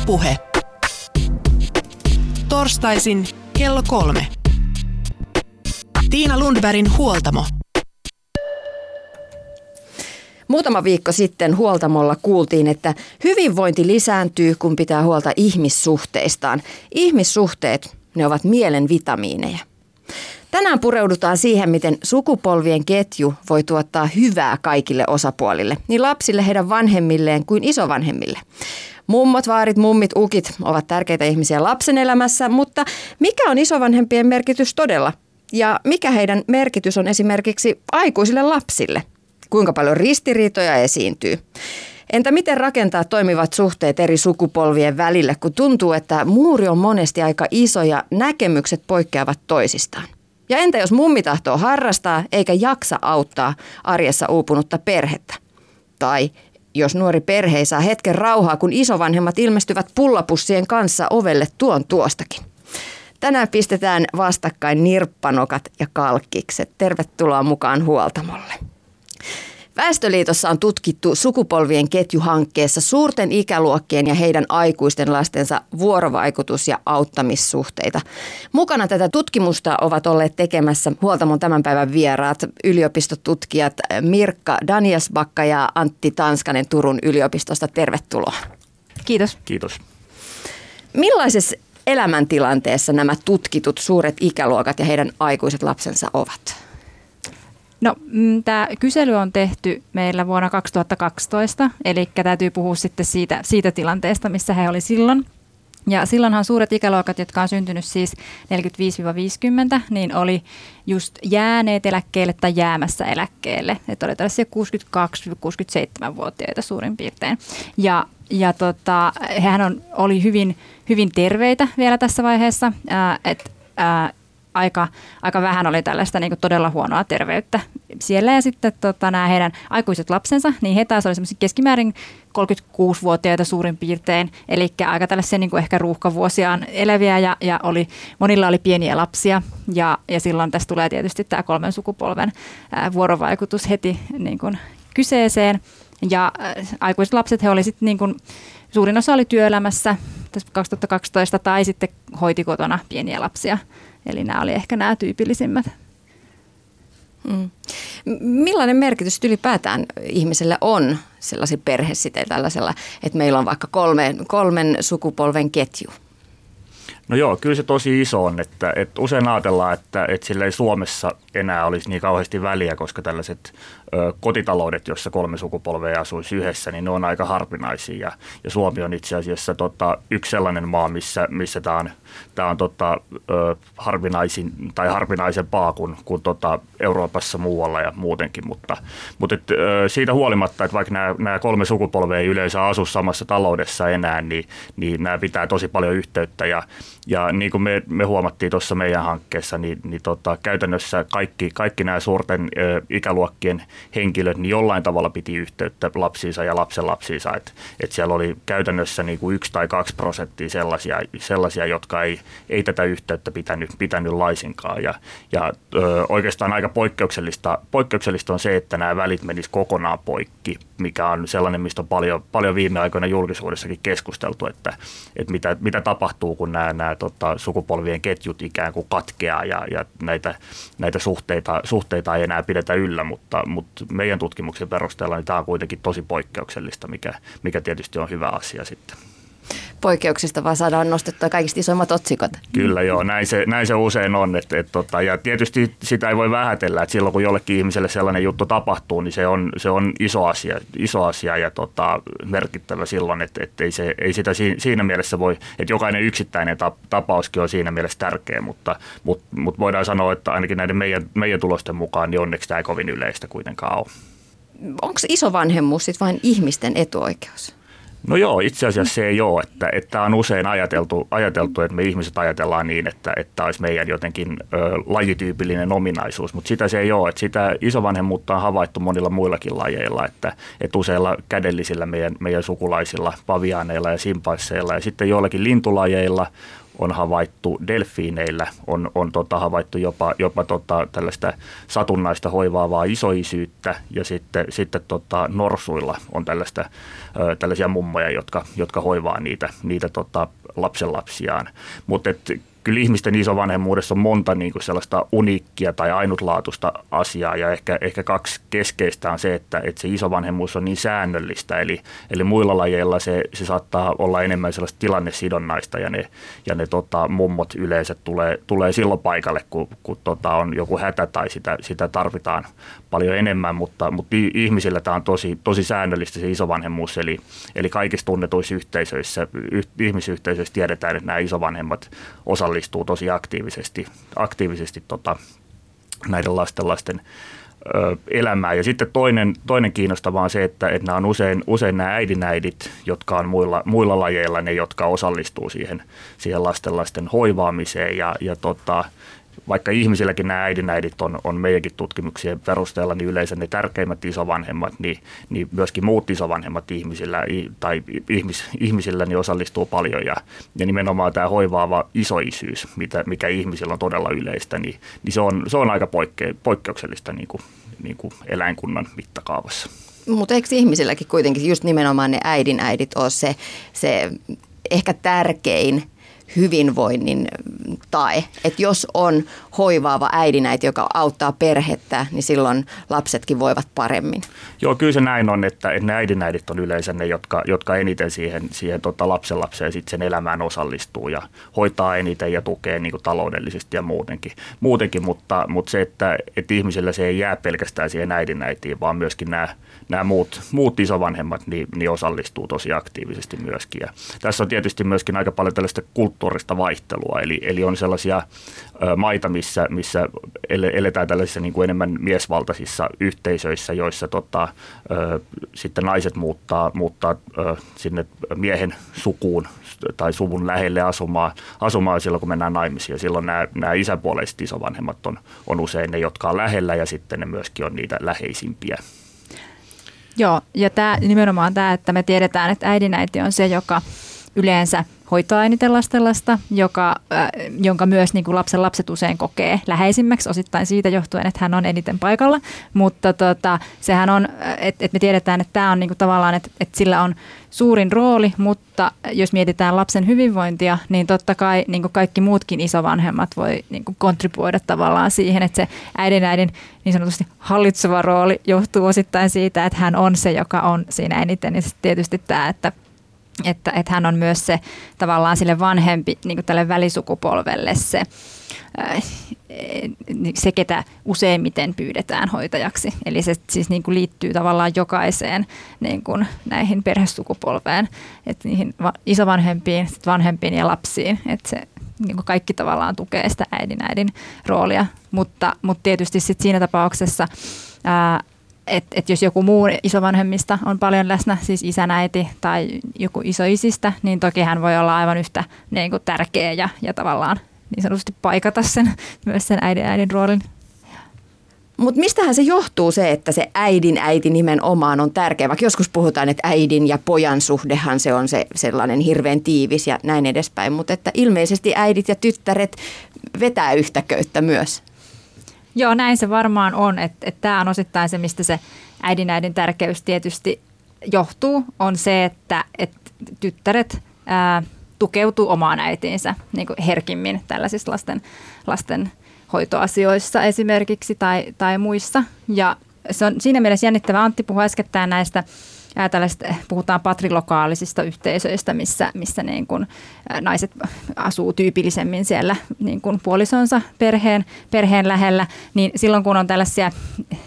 Ylepuhe. Torstaisin kello kolme. Tiina Lundbergin huoltamo. Muutama viikko sitten huoltamolla kuultiin, että hyvinvointi lisääntyy, kun pitää huolta ihmissuhteistaan. Ihmissuhteet, ne ovat mielen vitamiineja. Tänään pureudutaan siihen, miten sukupolvien ketju voi tuottaa hyvää kaikille osapuolille, niin lapsille, heidän vanhemmilleen kuin isovanhemmille. Mummot, vaarit, mummit, ukit ovat tärkeitä ihmisiä lapsen elämässä, mutta mikä on isovanhempien merkitys todella? Ja mikä heidän merkitys on esimerkiksi aikuisille lapsille? Kuinka paljon ristiriitoja esiintyy? Entä miten rakentaa toimivat suhteet eri sukupolvien välille, kun tuntuu, että muuri on monesti aika iso ja näkemykset poikkeavat toisistaan? Ja entä jos mummi tahtoo harrastaa eikä jaksa auttaa arjessa uupunutta perhettä? Tai jos nuori perhe ei saa hetken rauhaa, kun isovanhemmat ilmestyvät pullapussien kanssa ovelle tuon tuostakin. Tänään pistetään vastakkain nirppanokat ja kalkkikset. Tervetuloa mukaan huoltamolle. Väestöliitossa on tutkittu sukupolvien ketjuhankkeessa suurten ikäluokkien ja heidän aikuisten lastensa vuorovaikutus- ja auttamissuhteita. Mukana tätä tutkimusta ovat olleet tekemässä huoltamon tämän päivän vieraat, yliopistotutkijat Mirkka Danielsbakka ja Antti Tanskanen Turun yliopistosta. Tervetuloa. Kiitos. Kiitos. Millaisessa elämäntilanteessa nämä tutkitut suuret ikäluokat ja heidän aikuiset lapsensa ovat? No, mm, tämä kysely on tehty meillä vuonna 2012, eli täytyy puhua sitten siitä, siitä tilanteesta, missä he oli silloin. Ja silloinhan suuret ikäluokat, jotka on syntynyt siis 45-50, niin oli just jääneet eläkkeelle tai jäämässä eläkkeelle. Että oli tällaisia 62-67-vuotiaita suurin piirtein. Ja, ja tota, hän on, oli hyvin, hyvin terveitä vielä tässä vaiheessa. Että aika, aika vähän oli tällaista niin kuin todella huonoa terveyttä siellä. Ja sitten tota, nämä heidän aikuiset lapsensa, niin he taas olivat keskimäärin 36-vuotiaita suurin piirtein, eli aika tällaisia niin kuin ehkä ruuhkavuosiaan eläviä ja, ja oli, monilla oli pieniä lapsia ja, ja silloin tässä tulee tietysti tämä kolmen sukupolven ää, vuorovaikutus heti niin kuin kyseeseen. Ja ää, aikuiset lapset, he oli sitten niin kuin, suurin osa oli työelämässä tässä 2012 tai sitten hoiti kotona pieniä lapsia. Eli nämä oli ehkä nämä tyypillisimmät. Mm. Millainen merkitys ylipäätään ihmiselle on sellaisen perhesiteen tällaisella, että meillä on vaikka kolme, kolmen sukupolven ketju? No joo, kyllä se tosi iso on, että, että usein ajatellaan, että, että sillä ei Suomessa enää olisi niin kauheasti väliä, koska tällaiset kotitaloudet, joissa kolme sukupolvea asuisi yhdessä, niin ne on aika harvinaisia. Ja, ja Suomi on itse asiassa tota, yksi sellainen maa, missä, missä tämä on, tää on tota, harvinaisin tai harvinaisempaa kuin, kuin tota Euroopassa muualla ja muutenkin. Mutta, mutta et, siitä huolimatta, että vaikka nämä, nämä kolme sukupolvea ei yleensä asu samassa taloudessa enää, niin, niin nämä pitää tosi paljon yhteyttä. Ja, ja niin kuin me, me huomattiin tuossa meidän hankkeessa, niin, niin tota, käytännössä kaikki, kaikki nämä suurten ö, ikäluokkien henkilöt niin jollain tavalla piti yhteyttä lapsiinsa ja lapsenlapsiinsa. Että et siellä oli käytännössä niin kuin yksi tai kaksi prosenttia sellaisia, sellaisia jotka ei, ei tätä yhteyttä pitänyt, pitänyt laisinkaan. Ja, ja ö, oikeastaan aika poikkeuksellista, poikkeuksellista on se, että nämä välit menis kokonaan poikki, mikä on sellainen, mistä on paljon, paljon viime aikoina julkisuudessakin keskusteltu, että, että mitä, mitä tapahtuu, kun nämä, nämä tota, sukupolvien ketjut ikään kuin katkeaa ja, ja näitä, näitä suhteita, suhteita ei enää pidetä yllä, mutta, mutta meidän tutkimuksen perusteella niin tämä on kuitenkin tosi poikkeuksellista, mikä, mikä tietysti on hyvä asia sitten poikkeuksista, vaan saadaan nostettua kaikista isoimmat otsikot. Kyllä joo, näin se, näin se usein on. Et, et, tota, ja tietysti sitä ei voi vähätellä, että silloin kun jollekin ihmiselle sellainen juttu tapahtuu, niin se on, se on iso asia, iso asia ja tota, merkittävä silloin, että et ei, se, ei sitä siinä mielessä voi, että jokainen yksittäinen tapauskin on siinä mielessä tärkeä, mutta, mutta, mutta voidaan sanoa, että ainakin näiden meidän, meidän tulosten mukaan niin onneksi tämä ei kovin yleistä kuitenkaan ole. Onko isovanhemmuus sitten vain ihmisten etuoikeus? No joo, itse asiassa se ei ole, että, että on usein ajateltu, ajateltu, että me ihmiset ajatellaan niin, että, että olisi meidän jotenkin ö, lajityypillinen ominaisuus, mutta sitä se ei ole. Että sitä isovanhemmuutta on havaittu monilla muillakin lajeilla, että, että useilla kädellisillä meidän, meidän sukulaisilla, paviaaneilla ja simpaisseilla ja sitten joillakin lintulajeilla on havaittu delfiineillä, on, on tota, havaittu jopa, jopa tota, tällaista satunnaista hoivaavaa isoisyyttä ja sitten, sitten tota, norsuilla on tällaista, ö, tällaisia mummoja, jotka, jotka hoivaa niitä, niitä tota, lapsenlapsiaan. Mutta kyllä ihmisten isovanhemmuudessa on monta niin kuin sellaista uniikkia tai ainutlaatuista asiaa ja ehkä, ehkä kaksi keskeistä on se, että, että se isovanhemmuus on niin säännöllistä, eli, eli muilla lajeilla se, se saattaa olla enemmän sellaista tilannesidonnaista ja ne, ja ne tota, mummot yleensä tulee, tulee silloin paikalle, kun, kun tota, on joku hätä tai sitä, sitä tarvitaan paljon enemmän, mutta, mutta ihmisillä tämä on tosi, tosi säännöllistä se isovanhemmuus, eli, eli kaikissa tunnetuissa yhteisöissä, yh, ihmisyhteisöissä tiedetään, että nämä isovanhemmat osallistuu tosi aktiivisesti, aktiivisesti tota, näiden lasten lasten ö, elämään. Ja sitten toinen, toinen kiinnostava on se, että, että nämä on usein, usein nämä äidinäidit, jotka on muilla, muilla lajeilla ne, jotka osallistuu siihen, siihen lasten lasten hoivaamiseen ja, ja tota, vaikka ihmisilläkin nämä äidinäidit on, on meidänkin tutkimuksien perusteella niin yleensä ne tärkeimmät isovanhemmat, niin, niin myöskin muut isovanhemmat ihmisillä tai ihmis, ihmisillä niin osallistuu paljon ja, ja nimenomaan tämä hoivaava isoisyys, mitä, mikä ihmisillä on todella yleistä, niin, niin se, on, se on aika poikke, poikkeuksellista niin kuin, niin kuin eläinkunnan mittakaavassa. Mutta eikö ihmisilläkin kuitenkin just nimenomaan ne äidinäidit ole se, se ehkä tärkein – hyvinvoinnin tae. Että jos on hoivaava äidinäiti, joka auttaa perhettä, niin silloin lapsetkin voivat paremmin. Joo, kyllä se näin on, että, että ne äidinäidit on yleensä ne, jotka, jotka eniten siihen, siihen tota lapsenlapseen sit sen elämään osallistuu ja hoitaa eniten ja tukee niin kuin taloudellisesti ja muutenkin. muutenkin mutta, mutta se, että, että ihmisillä se ei jää pelkästään siihen äidinäitiin, vaan myöskin nämä nämä muut, muut isovanhemmat niin, niin osallistuu tosi aktiivisesti myöskin. Ja tässä on tietysti myöskin aika paljon tällaista kulttuurista vaihtelua, eli, eli on sellaisia maita, missä, missä eletään tällaisissa niin kuin enemmän miesvaltaisissa yhteisöissä, joissa tota, sitten naiset muuttaa, muuttaa sinne miehen sukuun tai suvun lähelle asumaan, asumaan silloin, kun mennään naimisiin. Ja silloin nämä, nämä isäpuoleiset isovanhemmat on, on usein ne, jotka on lähellä ja sitten ne myöskin on niitä läheisimpiä. Joo, ja tämä, nimenomaan tämä, että me tiedetään, että äidinäiti on se, joka yleensä hoitaa eniten lastenlasta, joka, äh, jonka myös niin kuin lapsen lapset usein kokee läheisimmäksi, osittain siitä johtuen, että hän on eniten paikalla. Mutta tota, sehän on, että et me tiedetään, että tämä on niin kuin tavallaan, että et sillä on suurin rooli, mutta jos mietitään lapsen hyvinvointia, niin totta kai niin kuin kaikki muutkin isovanhemmat voi niin kuin kontribuoida tavallaan siihen, että se äidin äidin niin sanotusti hallitseva rooli johtuu osittain siitä, että hän on se, joka on siinä eniten. Ja tietysti tämä, että että, että hän on myös se tavallaan sille vanhempi, niin kuin tälle välisukupolvelle se, äh, se, ketä useimmiten pyydetään hoitajaksi. Eli se siis niin kuin liittyy tavallaan jokaiseen niin kuin näihin perhesukupolveen, että niihin isovanhempiin, vanhempiin ja lapsiin. Että se niin kuin kaikki tavallaan tukee sitä äidin äidin roolia, mutta, mutta tietysti sit siinä tapauksessa ää, että et jos joku muu isovanhemmista on paljon läsnä, siis isänäiti tai joku isoisistä, niin toki hän voi olla aivan yhtä niin kuin tärkeä ja, ja tavallaan niin sanotusti paikata sen, myös sen äidin äidin roolin. Mutta mistähän se johtuu se, että se äidin äiti nimenomaan on tärkeä? Vaikka joskus puhutaan, että äidin ja pojan suhdehan se on se sellainen hirveän tiivis ja näin edespäin. Mutta että ilmeisesti äidit ja tyttäret vetää yhtä köyttä myös. Joo, näin se varmaan on. Että et tämä on osittain se, mistä se äidin äidin tärkeys tietysti johtuu, on se, että et tyttäret ää, tukeutuu omaan äitiinsä niin kuin herkimmin tällaisissa lasten, lasten hoitoasioissa esimerkiksi tai, tai muissa. Ja se on siinä mielessä jännittävä. Antti puhui äskettäin näistä tällaista, puhutaan patrilokaalisista yhteisöistä, missä, missä niin kuin naiset asuu tyypillisemmin siellä niin kuin puolisonsa perheen, perheen lähellä, niin silloin kun on tällaisia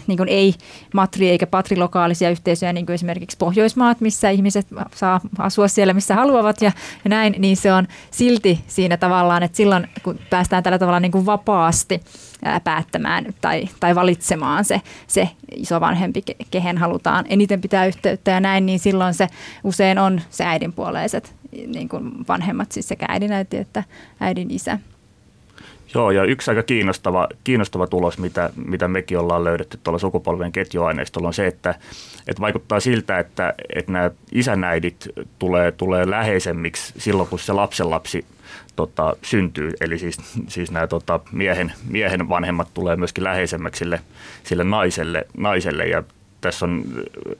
niin kuin ei matri- eikä patrilokaalisia yhteisöjä, niin kuin esimerkiksi Pohjoismaat, missä ihmiset saa asua siellä, missä haluavat ja, ja näin, niin se on silti siinä tavallaan, että silloin kun päästään tällä tavalla niin kuin vapaasti päättämään tai, tai valitsemaan se, se isovanhempi, kehen halutaan eniten pitää yhteyttä ja näin, niin silloin se usein on se äidinpuoleiset niin kuin vanhemmat, siis sekä äidin äiti että äidin isä. Joo, ja yksi aika kiinnostava, kiinnostava tulos, mitä, mitä mekin ollaan löydetty tuolla sukupolven ketjuaineistolla, on se, että, että vaikuttaa siltä, että, että nämä isänäidit tulee, tulee läheisemmiksi silloin, kun se lapsenlapsi tota, syntyy. Eli siis, siis nämä tota, miehen, miehen vanhemmat tulee myöskin läheisemmäksi sille, sille naiselle, naiselle. Ja tässä on,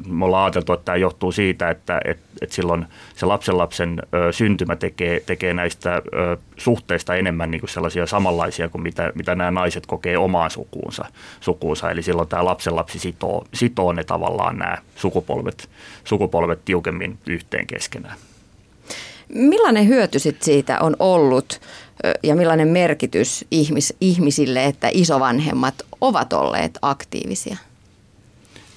me ollaan ajateltu, että tämä johtuu siitä, että et, et silloin se lapsenlapsen ö, syntymä tekee, tekee näistä ö, suhteista enemmän niin kuin sellaisia samanlaisia kuin mitä, mitä nämä naiset kokee omaan sukuunsa, sukuunsa. Eli silloin tämä lapsenlapsi sitoo, sitoo ne tavallaan nämä sukupolvet, sukupolvet tiukemmin yhteen keskenään. Millainen hyöty siitä on ollut ja millainen merkitys ihmis, ihmisille, että isovanhemmat ovat olleet aktiivisia?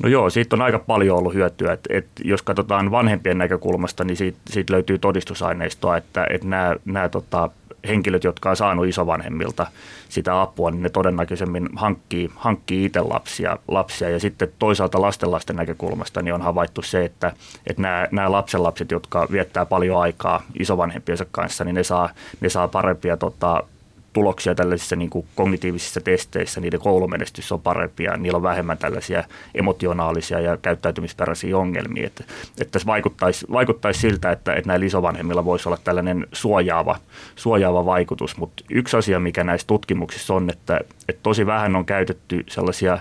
No joo, siitä on aika paljon ollut hyötyä. Et, et jos katsotaan vanhempien näkökulmasta, niin siitä, siitä löytyy todistusaineistoa, että et nämä, tota, henkilöt, jotka on saanut isovanhemmilta sitä apua, niin ne todennäköisemmin hankkii, hankkii itse lapsia, lapsia. Ja sitten toisaalta lastenlasten näkökulmasta niin on havaittu se, että, että nämä, nämä lapsenlapset, jotka viettää paljon aikaa isovanhempiensa kanssa, niin ne saa, ne saa parempia tota, tuloksia tällaisissa niin kuin kognitiivisissa testeissä, niiden koulumenestys on parempi ja niillä on vähemmän tällaisia emotionaalisia ja käyttäytymisperäisiä ongelmia. Että, että tässä vaikuttaisi, vaikuttaisi siltä, että, että näillä isovanhemmilla voisi olla tällainen suojaava, suojaava vaikutus, mutta yksi asia, mikä näissä tutkimuksissa on, että, että tosi vähän on käytetty sellaisia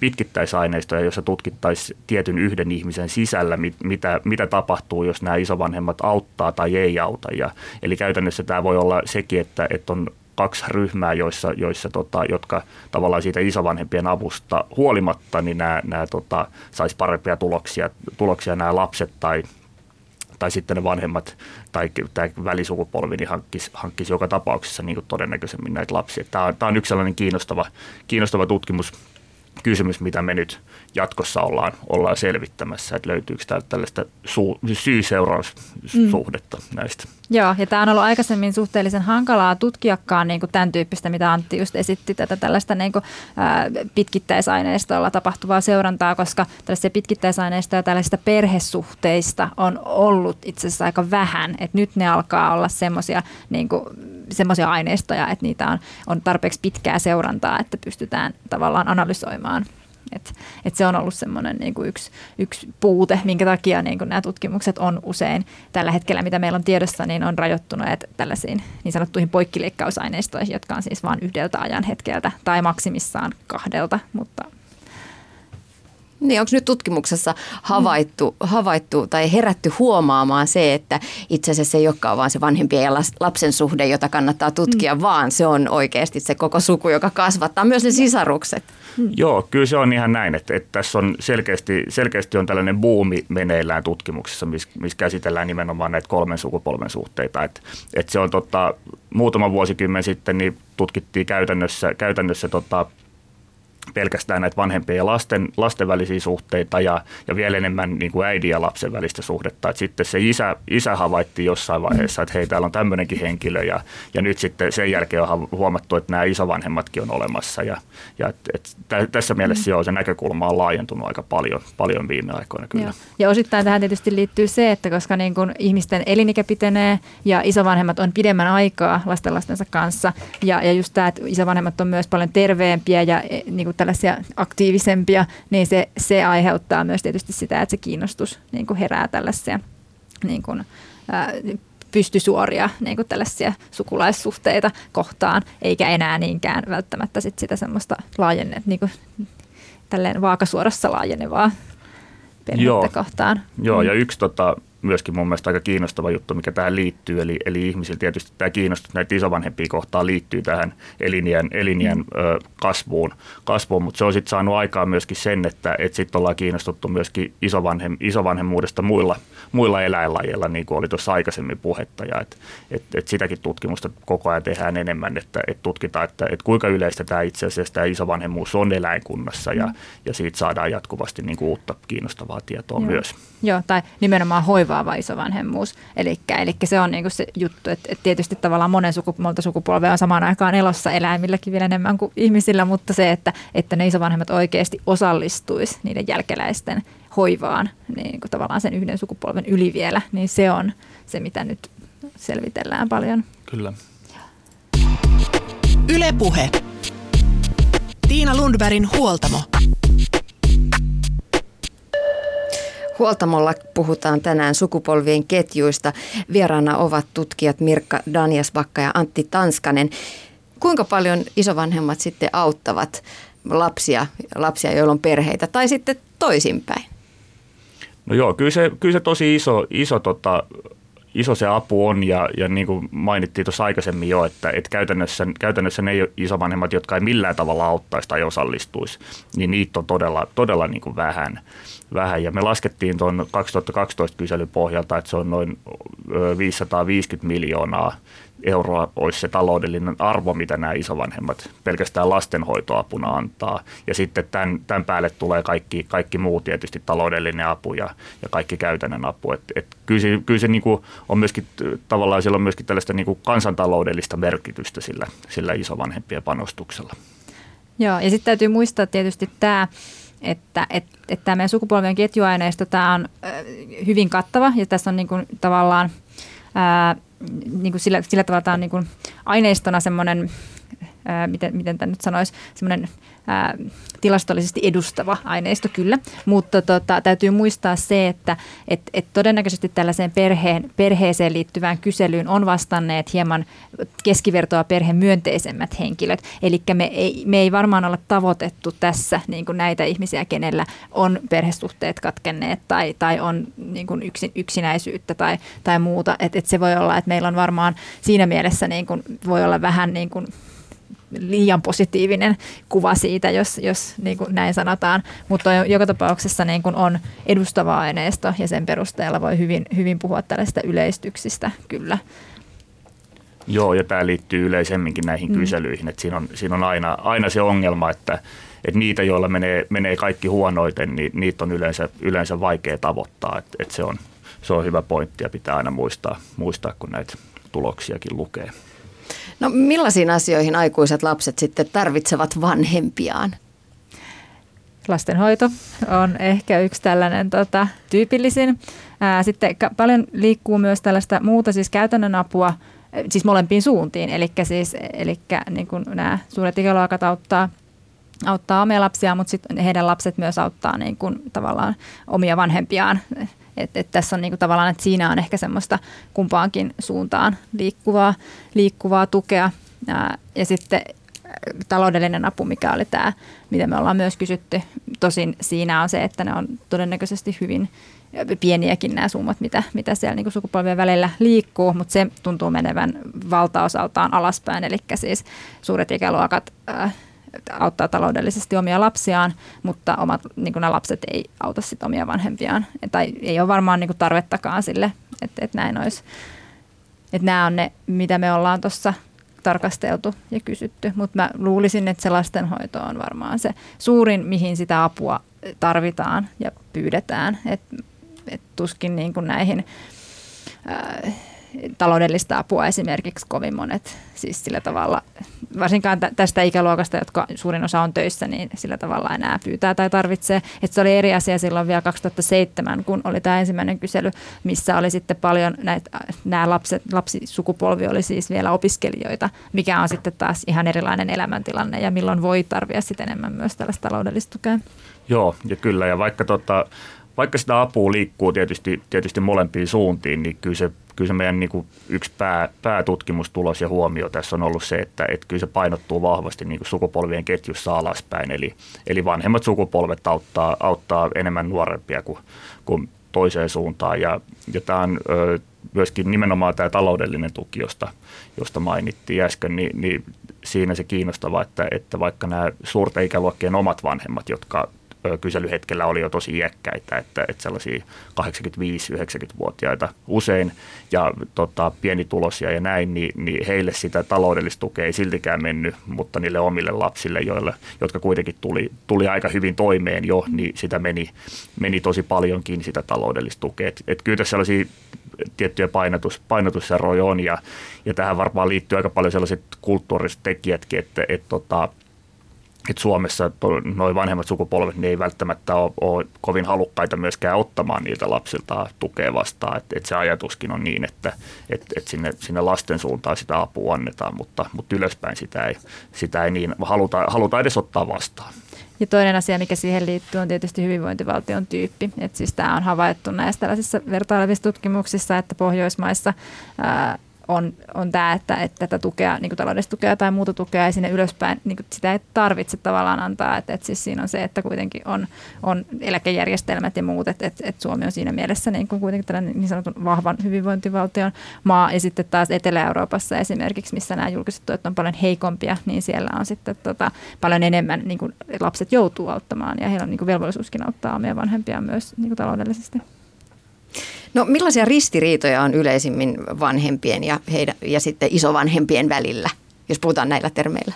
pitkittäisaineistoja, joissa tutkittaisiin tietyn yhden ihmisen sisällä, mitä, mitä tapahtuu, jos nämä isovanhemmat auttaa tai ei auta. Ja, eli käytännössä tämä voi olla sekin, että, että on kaksi ryhmää, joissa, joissa tota, jotka tavallaan siitä isovanhempien avusta huolimatta, niin nämä, nämä tota, saisi parempia tuloksia, tuloksia nämä lapset tai tai sitten ne vanhemmat tai tämä välisukupolvi niin hankkisi, hankkisi joka tapauksessa niin todennäköisemmin näitä lapsia. Tämä on, tämä on yksi sellainen kiinnostava, kiinnostava tutkimus, kysymys, mitä me nyt jatkossa ollaan, ollaan selvittämässä, että löytyykö täältä tällaista su- syy-seuraussuhdetta mm. näistä. Joo, ja tämä on ollut aikaisemmin suhteellisen hankalaa tutkiakaan niin kuin tämän tyyppistä, mitä Antti just esitti, tätä tällaista niin kuin, ää, pitkittäisaineistolla tapahtuvaa seurantaa, koska tällaisia pitkittäisaineistoja tällaisista perhesuhteista on ollut itse asiassa aika vähän, että nyt ne alkaa olla semmoisia niin semmoisia aineistoja, että niitä on, on tarpeeksi pitkää seurantaa, että pystytään tavallaan analysoimaan. Et, et se on ollut semmoinen niin kuin yksi, yksi puute, minkä takia niin kuin nämä tutkimukset on usein tällä hetkellä, mitä meillä on tiedossa, niin on rajoittuneet tällaisiin niin sanottuihin poikkileikkausaineistoihin, jotka on siis vain yhdeltä ajan hetkeltä tai maksimissaan kahdelta, mutta niin, onko nyt tutkimuksessa havaittu, havaittu tai herätty huomaamaan se, että itse asiassa se ei olekaan vaan se vanhempien ja lapsen suhde, jota kannattaa tutkia, mm. vaan se on oikeasti se koko suku, joka kasvattaa myös ne sisarukset? Mm. Joo, kyllä se on ihan näin, että, että tässä on selkeästi, selkeästi on tällainen buumi meneillään tutkimuksessa, missä, missä käsitellään nimenomaan näitä kolmen sukupolven suhteita. Että, että se on tota, muutama vuosikymmen sitten niin tutkittiin käytännössä, käytännössä tota, pelkästään näitä vanhempien ja lasten, lasten välisiä suhteita ja, ja vielä enemmän niin kuin äidin ja lapsen välistä suhdetta. Et sitten se isä, isä havaittiin jossain vaiheessa, että hei, täällä on tämmöinenkin henkilö ja, ja nyt sitten sen jälkeen on huomattu, että nämä isovanhemmatkin on olemassa. Ja, ja et, et, tässä mielessä joo, se näkökulma on laajentunut aika paljon, paljon viime aikoina kyllä. Joo. Ja osittain tähän tietysti liittyy se, että koska niin kuin ihmisten elinikä pitenee ja isovanhemmat on pidemmän aikaa lastenlastensa kanssa ja, ja just tämä, että isovanhemmat on myös paljon terveempiä ja e, niin kuin tällaisia aktiivisempia, niin se, se aiheuttaa myös tietysti sitä, että se kiinnostus niin kuin herää tällaisia niin kuin, ää, pystysuoria niin kuin tällaisia sukulaissuhteita kohtaan, eikä enää niinkään välttämättä sit sitä semmoista laajennet, niin kuin, tälleen vaakasuorassa laajenevaa perhettä Joo. kohtaan. Joo, ja mm. yksi tota, myöskin mun mielestä aika kiinnostava juttu, mikä tähän liittyy. Eli, eli ihmisillä tietysti tämä kiinnostus näitä isovanhempia kohtaan liittyy tähän elinien mm. ö, kasvuun, kasvuun, mutta se on sitten saanut aikaa myöskin sen, että et sitten ollaan kiinnostuttu myöskin isovanhem, isovanhemmuudesta muilla, muilla eläinlajeilla, niin kuin oli tuossa aikaisemmin puhetta. Ja et, et, et sitäkin tutkimusta koko ajan tehdään enemmän, että et tutkitaan, että et kuinka yleistä tämä itse asiassa tämä isovanhemmuus on eläinkunnassa ja, mm. ja siitä saadaan jatkuvasti niin kuin uutta kiinnostavaa tietoa Joo. myös. Joo, tai nimenomaan hoivaava isovanhemmuus. Eli se on niinku se juttu, että, että tietysti tavallaan monen suku, monta sukupolvea on samaan aikaan elossa eläimilläkin vielä enemmän kuin ihmisillä, mutta se, että, että ne isovanhemmat oikeasti osallistuisi niiden jälkeläisten hoivaan niin kuin tavallaan sen yhden sukupolven yli vielä, niin se on se, mitä nyt selvitellään paljon. Kyllä. Ylepuhe. Tiina Lundbergin huoltamo. Huoltamolla puhutaan tänään sukupolvien ketjuista. Vieraana ovat tutkijat Mirkka Danjasbakka ja Antti Tanskanen. Kuinka paljon isovanhemmat sitten auttavat lapsia, lapsia, joilla on perheitä, tai sitten toisinpäin? No joo, kyllä se, kyllä se tosi iso, iso, tota, iso se apu on ja, ja niin kuin mainittiin tuossa aikaisemmin jo, että, että käytännössä, käytännössä ne isovanhemmat, jotka ei millään tavalla auttaisi tai osallistuisi, niin niitä on todella, todella niin kuin vähän vähän. Ja me laskettiin tuon 2012 kyselyn pohjalta, että se on noin 550 miljoonaa euroa olisi se taloudellinen arvo, mitä nämä isovanhemmat pelkästään lastenhoitoapuna antaa. Ja sitten tämän, tämän päälle tulee kaikki, kaikki muu tietysti taloudellinen apu ja, ja kaikki käytännön apu. Et, et kyllä se, kyllä se niin kuin on myöskin tavallaan siellä on myöskin tällaista niin kuin kansantaloudellista merkitystä sillä, sillä isovanhempien panostuksella. Joo, ja sitten täytyy muistaa tietysti tämä, että, että, että tämä meidän sukupolvien ketjuaineisto tämä on hyvin kattava ja tässä on niin kuin tavallaan ää, niin kuin sillä, sillä tavalla tämä on niin kuin aineistona semmoinen, miten, miten tämä nyt sanoisi, semmoinen tilastollisesti edustava aineisto kyllä, mutta tota, täytyy muistaa se, että et, et todennäköisesti tällaiseen perheen, perheeseen liittyvään kyselyyn on vastanneet hieman keskivertoa perheen myönteisemmät henkilöt. Eli me ei, me ei varmaan olla tavoitettu tässä niin kuin näitä ihmisiä, kenellä on perhesuhteet katkenneet tai, tai on niin kuin yksin, yksinäisyyttä tai, tai muuta. Et, et se voi olla, että meillä on varmaan siinä mielessä niin kuin, voi olla vähän niin kuin liian positiivinen kuva siitä, jos, jos niin kuin näin sanotaan. Mutta joka tapauksessa niin kuin on edustava aineisto ja sen perusteella voi hyvin, hyvin puhua tällaista yleistyksistä kyllä. Joo, ja tämä liittyy yleisemminkin näihin mm. kyselyihin, että siinä on, siinä on aina, aina se ongelma, että, että niitä, joilla menee, menee kaikki huonoiten, niin niitä on yleensä, yleensä vaikea tavoittaa, että, että se, on, se on hyvä pointti ja pitää aina muistaa, muistaa kun näitä tuloksiakin lukee. No millaisiin asioihin aikuiset lapset sitten tarvitsevat vanhempiaan? Lastenhoito on ehkä yksi tällainen tota, tyypillisin. Ää, sitten paljon liikkuu myös tällaista muuta siis käytännön apua, siis molempiin suuntiin. Eli siis, niin kuin nämä suuret ikäluokat auttaa auttaa omia lapsia, mutta sitten heidän lapset myös auttaa niin kuin, tavallaan omia vanhempiaan et, et tässä on niinku tavallaan, että siinä on ehkä semmoista kumpaankin suuntaan liikkuvaa, liikkuvaa tukea. Ää, ja sitten taloudellinen apu, mikä oli tämä, mitä me ollaan myös kysytty. Tosin siinä on se, että ne on todennäköisesti hyvin pieniäkin nämä summat, mitä, mitä siellä niin sukupolvien välillä liikkuu, mutta se tuntuu menevän valtaosaltaan alaspäin, eli siis suuret ikäluokat ää, auttaa taloudellisesti omia lapsiaan, mutta omat niin nämä lapset ei auta sit omia vanhempiaan. Tai ei ole varmaan niin tarvettakaan sille, että, että näin olisi. Että nämä on ne, mitä me ollaan tuossa tarkasteltu ja kysytty, mutta mä luulisin, että se lastenhoito on varmaan se suurin, mihin sitä apua tarvitaan ja pyydetään. että et tuskin niin kuin näihin ää, taloudellista apua esimerkiksi kovin monet, siis sillä tavalla, varsinkaan tästä ikäluokasta, jotka suurin osa on töissä, niin sillä tavalla enää pyytää tai tarvitsee. Et se oli eri asia silloin vielä 2007, kun oli tämä ensimmäinen kysely, missä oli sitten paljon näitä, nämä lapset, lapsisukupolvi oli siis vielä opiskelijoita, mikä on sitten taas ihan erilainen elämäntilanne ja milloin voi tarvia sitten enemmän myös tällaista taloudellista tukea. Joo, ja kyllä, ja vaikka tota, vaikka sitä apua liikkuu tietysti, tietysti molempiin suuntiin, niin kyllä se, kyllä se meidän niin kuin yksi pää, päätutkimustulos ja huomio tässä on ollut se, että, että kyllä se painottuu vahvasti niin kuin sukupolvien ketjussa alaspäin. Eli, eli vanhemmat sukupolvet auttaa, auttaa enemmän nuorempia kuin, kuin toiseen suuntaan. Ja, ja tämä on ö, myöskin nimenomaan tämä taloudellinen tuki, josta, josta mainittiin äsken, niin, niin siinä se kiinnostava, että, että vaikka nämä suurten ikäluokkien omat vanhemmat, jotka kyselyhetkellä oli jo tosi iäkkäitä, että, että sellaisia 85-90-vuotiaita usein ja tota, pienituloisia ja näin, niin, niin heille sitä taloudellista tukea ei siltikään mennyt, mutta niille omille lapsille, joille, jotka kuitenkin tuli, tuli aika hyvin toimeen jo, niin sitä meni, meni tosi paljonkin sitä taloudellista tukea. Et, et kyllä tässä sellaisia tiettyjä painotus, painotusseroja on ja, ja tähän varmaan liittyy aika paljon sellaiset kulttuuriset tekijätkin, että et, tota, että Suomessa noin vanhemmat sukupolvet niin ei välttämättä ole, ole kovin halukkaita myöskään ottamaan niiltä lapsilta tukea vastaan. Että et se ajatuskin on niin, että et, et sinne, sinne lasten suuntaan sitä apua annetaan, mutta, mutta ylöspäin sitä ei, sitä ei niin haluta, haluta edes ottaa vastaan. Ja toinen asia, mikä siihen liittyy, on tietysti hyvinvointivaltion tyyppi. Et siis tämä on havaittu näissä tällaisissa vertailevissa tutkimuksissa, että Pohjoismaissa ää, on, on tämä, että, että tätä tukea, niin taloudellista tukea tai muuta tukea ei sinne ylöspäin, niin sitä ei tarvitse tavallaan antaa. Että, että siis siinä on se, että kuitenkin on, on eläkejärjestelmät ja muut, että, että, että Suomi on siinä mielessä niin kuin kuitenkin tällainen niin sanotun vahvan hyvinvointivaltion maa. Ja sitten taas Etelä-Euroopassa esimerkiksi, missä nämä julkiset tuet on paljon heikompia, niin siellä on sitten tota, paljon enemmän niin kuin lapset joutuu auttamaan ja heillä on niin kuin velvollisuuskin auttaa omia vanhempiaan myös niin kuin taloudellisesti. No millaisia ristiriitoja on yleisimmin vanhempien ja, heidän, ja sitten isovanhempien välillä, jos puhutaan näillä termeillä?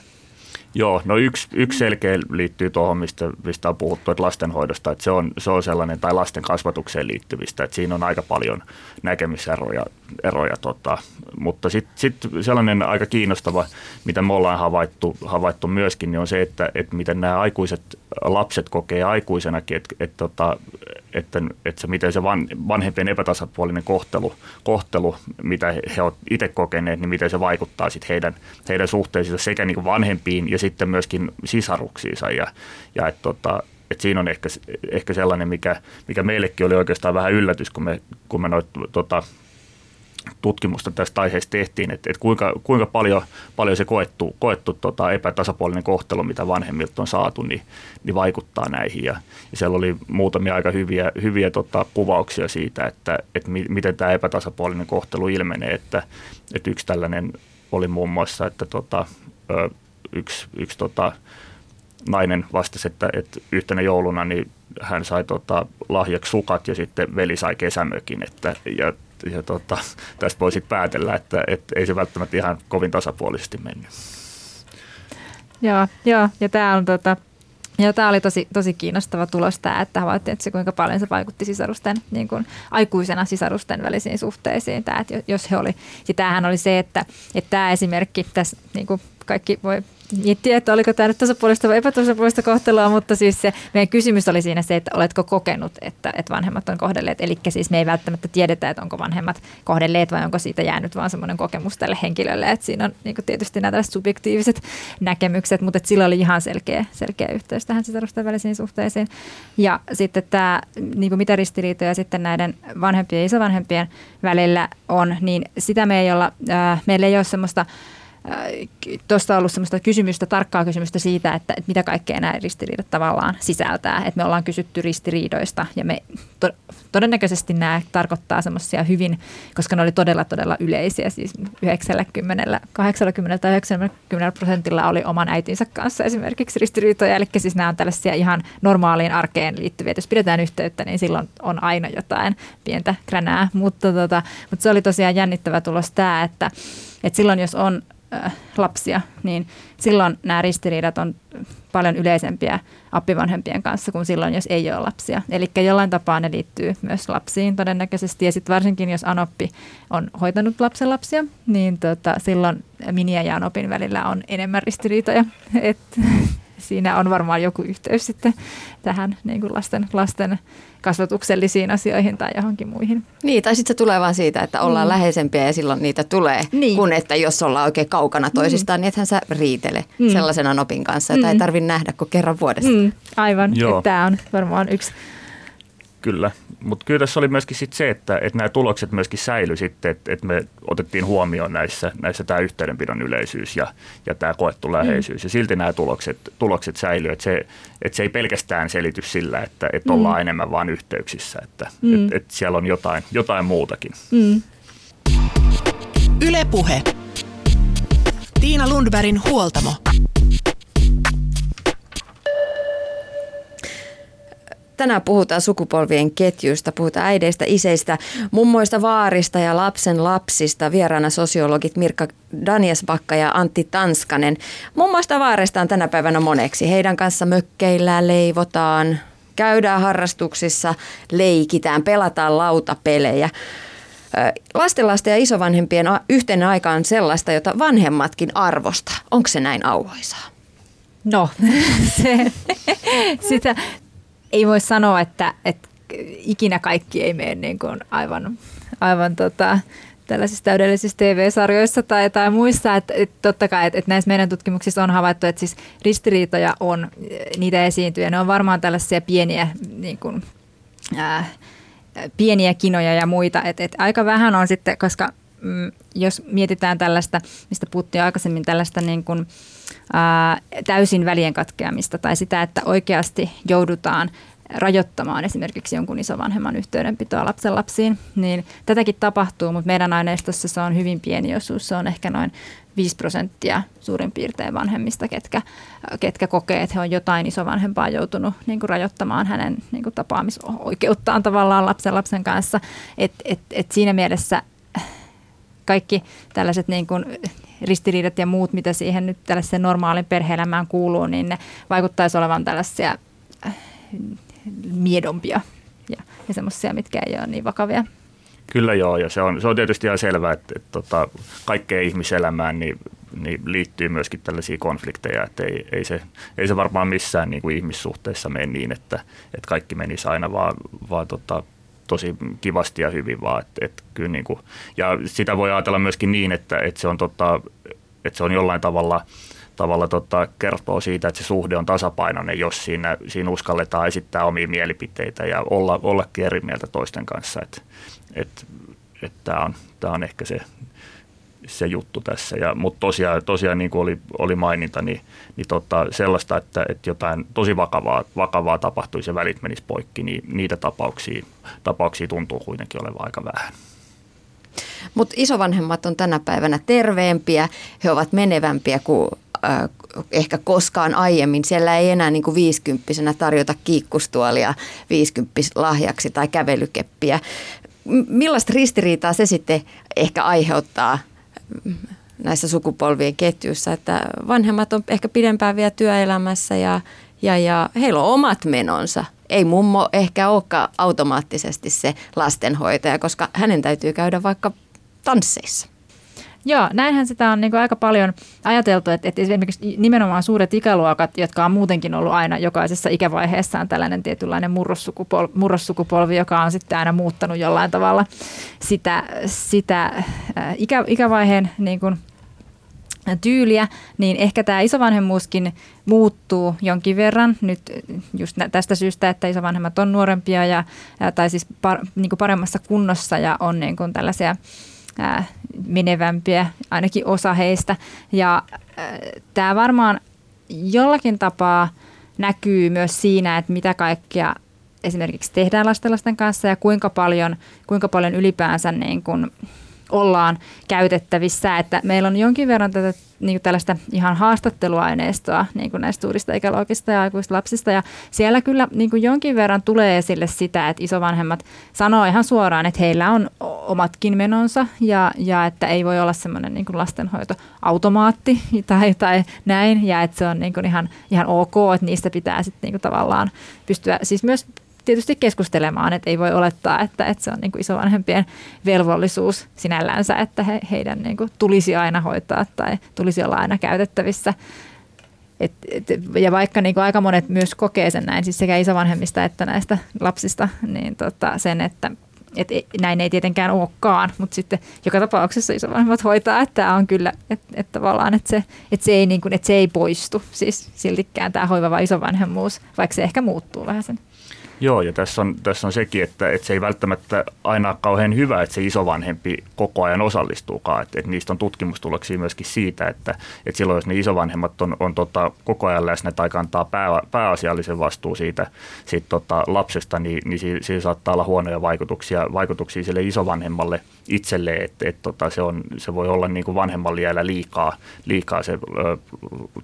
Joo, no yksi, yksi selkeä liittyy tuohon, mistä, mistä on puhuttu, että lastenhoidosta, että se on, se on sellainen, tai lasten kasvatukseen liittyvistä, että siinä on aika paljon näkemyseroja, eroja, tota, mutta sitten sit sellainen aika kiinnostava, mitä me ollaan havaittu, havaittu myöskin, niin on se, että, että miten nämä aikuiset lapset kokee aikuisenakin, että, että, tota, että, että se, miten se van, vanhempien epätasapuolinen kohtelu, kohtelu, mitä he ovat itse kokeneet, niin miten se vaikuttaa sitten heidän, heidän suhteisiinsa sekä niin vanhempiin ja sitten myöskin sisaruksiinsa. Ja, ja että tota, et siinä on ehkä, ehkä sellainen, mikä, mikä meillekin oli oikeastaan vähän yllätys, kun me, kun me noit, tota, tutkimusta tästä aiheesta tehtiin, että, että kuinka, kuinka paljon, paljon se koettu, koettu tota epätasapuolinen kohtelu, mitä vanhemmilta on saatu, niin, niin vaikuttaa näihin. Ja, ja siellä oli muutamia aika hyviä, hyviä tota, kuvauksia siitä, että, että mi, miten tämä epätasapuolinen kohtelu ilmenee. Että, että yksi tällainen oli muun muassa, että tota, yksi, yksi tota, nainen vastasi, että, että yhtenä jouluna niin hän sai tota, lahjaksi sukat ja sitten veli sai kesämökin. Että, ja ja tota, tästä voisi päätellä, että, että ei se välttämättä ihan kovin tasapuolisesti mennyt. Joo, joo ja tämä on tota, ja tämä oli tosi, tosi kiinnostava tulos tämä, että havaittiin, että se kuinka paljon se vaikutti sisarusten, niin kuin aikuisena sisarusten välisiin suhteisiin. Tämä, että jos he oli, tämähän oli se, että, että tämä esimerkki tässä, niin kuin kaikki voi miettiä, että oliko tämä nyt tasapuolista vai epätasapuolista kohtelua, mutta siis se meidän kysymys oli siinä se, että oletko kokenut, että, että vanhemmat on kohdelleet. Eli siis me ei välttämättä tiedetä, että onko vanhemmat kohdelleet vai onko siitä jäänyt vaan semmoinen kokemus tälle henkilölle. Että siinä on niin tietysti nämä subjektiiviset näkemykset, mutta että sillä oli ihan selkeä, selkeä yhteys tähän sisarusten välisiin suhteisiin. Ja sitten tämä, niin mitä ristiriitoja sitten näiden vanhempien ja isovanhempien välillä on, niin sitä me ei olla, äh, meillä ei ole semmoista tuosta on ollut sellaista kysymystä, tarkkaa kysymystä siitä, että, että mitä kaikkea nämä ristiriidat tavallaan sisältää. Että me ollaan kysytty ristiriidoista ja me to, todennäköisesti nämä tarkoittaa semmoisia hyvin, koska ne oli todella todella yleisiä, siis 90, 80 tai 90 prosentilla oli oman äitinsä kanssa esimerkiksi ristiriitoja, eli siis nämä on tällaisia ihan normaaliin arkeen liittyviä. Jos pidetään yhteyttä, niin silloin on aina jotain pientä kränää, mutta, tota, mutta se oli tosiaan jännittävä tulos tämä, että, että silloin jos on lapsia, niin silloin nämä ristiriidat on paljon yleisempiä appivanhempien kanssa kuin silloin, jos ei ole lapsia. Eli jollain tapaa ne liittyy myös lapsiin todennäköisesti. Ja sitten varsinkin, jos Anoppi on hoitanut lapsen lapsia, niin tota, silloin Miniä ja Anopin välillä on enemmän ristiriitoja. Et siinä on varmaan joku yhteys sitten tähän niin kuin lasten, lasten kasvatuksellisiin asioihin tai johonkin muihin. Niin, tai sitten se tulee vaan siitä, että ollaan mm. läheisempiä ja silloin niitä tulee, niin. kun että jos ollaan oikein kaukana mm. toisistaan, mm. niin ethän sä riitele mm. sellaisena nopin kanssa, jota mm. ei tarvitse nähdä kuin kerran vuodessa. Mm. Aivan, tämä on varmaan yksi Kyllä, mutta kyllä tässä oli myöskin sit se, että, että nämä tulokset myöskin säilyi sitten, että, että me otettiin huomioon näissä, näissä tämä yhteydenpidon yleisyys ja, ja tämä koettu läheisyys. Mm. Ja silti nämä tulokset, tulokset säilyivät. Että se, että se ei pelkästään selitys sillä, että, että mm. ollaan enemmän vain yhteyksissä, että, mm. että, että siellä on jotain, jotain muutakin. Mm. Ylepuhe. Tiina Lundbergin huoltamo. Tänään puhutaan sukupolvien ketjuista, puhutaan äideistä, iseistä, mummoista, vaarista ja lapsen lapsista. Vieraana sosiologit Mirka Daniesbakka ja Antti Tanskanen. Mummoista vaareista on tänä päivänä moneksi. Heidän kanssa mökkeillään, leivotaan, käydään harrastuksissa, leikitään, pelataan lautapelejä. Lastenlasten ja isovanhempien yhteinen aika on sellaista, jota vanhemmatkin arvostaa. Onko se näin auhoisaa? No, se, sitä ei voi sanoa, että, että ikinä kaikki ei mene niin kuin aivan, aivan tota, tällaisissa täydellisissä TV-sarjoissa tai, tai muissa. Että, että totta kai, että, että näissä meidän tutkimuksissa on havaittu, että siis ristiriitoja on, niitä esiintyy ja ne on varmaan tällaisia pieniä niin kuin, ää, pieniä kinoja ja muita. Et, et aika vähän on sitten, koska mm, jos mietitään tällaista, mistä puhuttiin aikaisemmin, tällaista niin kuin, ää, täysin välien katkeamista tai sitä, että oikeasti joudutaan rajoittamaan esimerkiksi jonkun isovanhemman yhteydenpitoa lapsen lapsiin, niin tätäkin tapahtuu, mutta meidän aineistossa se on hyvin pieni osuus. Se on ehkä noin 5 prosenttia suurin piirtein vanhemmista, ketkä, ketkä kokee, että he on jotain isovanhempaa joutunut niin kuin rajoittamaan hänen niin kuin tapaamisoikeuttaan tavallaan lapsen lapsen kanssa. Et, et, et siinä mielessä kaikki tällaiset niin kuin ristiriidat ja muut, mitä siihen nyt tällaiseen normaalin perheelämään kuuluu, niin ne vaikuttaisi olevan tällaisia miedompia ja, ja semmoisia, mitkä ei ole niin vakavia. Kyllä joo, ja se on, se on tietysti ihan selvää, että, että, että tota, kaikkeen ihmiselämään niin, niin liittyy myöskin tällaisia konflikteja, että ei, ei, se, ei se varmaan missään niin kuin ihmissuhteessa mene niin, että, että kaikki menisi aina vaan, vaan tota, tosi kivasti ja hyvin vaan. Että, että kyllä niin kuin, ja sitä voi ajatella myöskin niin, että, että, se, on tota, että se on jollain tavalla – tavalla tota, kertoo siitä, että se suhde on tasapainoinen, jos siinä, siinä uskalletaan esittää omia mielipiteitä ja olla, ollakin eri mieltä toisten kanssa. Että et, et tämä on, tää on ehkä se, se juttu tässä. Ja, mutta tosiaan, tosiaan niin kuin oli, oli maininta, niin, niin tota, sellaista, että, että jotain tosi vakavaa, vakavaa tapahtuisi ja välit menisi poikki, niin niitä tapauksia, tapauksia tuntuu kuitenkin olevan aika vähän. Mutta isovanhemmat on tänä päivänä terveempiä, he ovat menevämpiä kuin äh, ehkä koskaan aiemmin. Siellä ei enää niin kuin viisikymppisenä tarjota kiikkustuolia lahjaksi tai kävelykeppiä. Millaista ristiriitaa se sitten ehkä aiheuttaa näissä sukupolvien ketjuissa, että vanhemmat on ehkä pidempään vielä työelämässä ja, ja, ja heillä on omat menonsa. Ei mummo ehkä olekaan automaattisesti se lastenhoitaja, koska hänen täytyy käydä vaikka tansseissa. Joo, näinhän sitä on niin aika paljon ajateltu, että, että esimerkiksi nimenomaan suuret ikäluokat, jotka on muutenkin ollut aina jokaisessa ikävaiheessaan tällainen tietynlainen murrossukupolvi, murrossukupolvi joka on sitten aina muuttanut jollain tavalla sitä, sitä äh, ikä, ikävaiheen niin kuin tyyliä, niin ehkä tämä isovanhemmuuskin muuttuu jonkin verran nyt just tästä syystä, että isovanhemmat on nuorempia ja, tai siis par, niin kuin paremmassa kunnossa ja on niin kuin tällaisia menevämpiä, ainakin osa heistä. Ja tämä varmaan jollakin tapaa näkyy myös siinä, että mitä kaikkea esimerkiksi tehdään lastenlasten kanssa ja kuinka paljon, kuinka paljon ylipäänsä niin kuin ollaan käytettävissä. Että meillä on jonkin verran tätä niin kuin tällaista ihan haastatteluaineistoa niin kuin näistä suurista ikäluokista ja aikuista lapsista. Ja siellä kyllä niin kuin jonkin verran tulee esille sitä, että isovanhemmat sanoo ihan suoraan, että heillä on omatkin menonsa ja, ja että ei voi olla semmoinen niin lastenhoitoautomaatti tai, tai näin. Ja että se on niin kuin ihan, ihan ok, että niistä pitää sitten niin kuin tavallaan pystyä siis myös tietysti keskustelemaan, että ei voi olettaa, että, että se on niin kuin isovanhempien velvollisuus sinällänsä, että he, heidän niin kuin tulisi aina hoitaa tai tulisi olla aina käytettävissä. Et, et, ja vaikka niin kuin aika monet myös kokee sen näin, siis sekä isovanhemmista että näistä lapsista, niin tota, sen, että et näin ei tietenkään olekaan, mutta sitten joka tapauksessa isovanhemmat hoitaa, että tämä on kyllä, että et tavallaan, että se, et se, ei, niin kuin, että se ei poistu, siis siltikään tämä hoivava isovanhemmuus, vaikka se ehkä muuttuu vähän sen Joo, ja tässä on, tässä on sekin, että, että se ei välttämättä aina ole kauhean hyvä, että se isovanhempi koko ajan osallistuukaan. Että, että niistä on tutkimustuloksia myöskin siitä, että, että silloin jos ne isovanhemmat on, on tota, koko ajan läsnä tai kantaa pää, pääasiallisen vastuun siitä, siitä tota, lapsesta, niin, niin siinä, siinä saattaa olla huonoja vaikutuksia, vaikutuksia sille isovanhemmalle itselleen, että, että tota, se, on, se voi olla niin kuin vanhemmalle jäällä liikaa, liikaa se ö,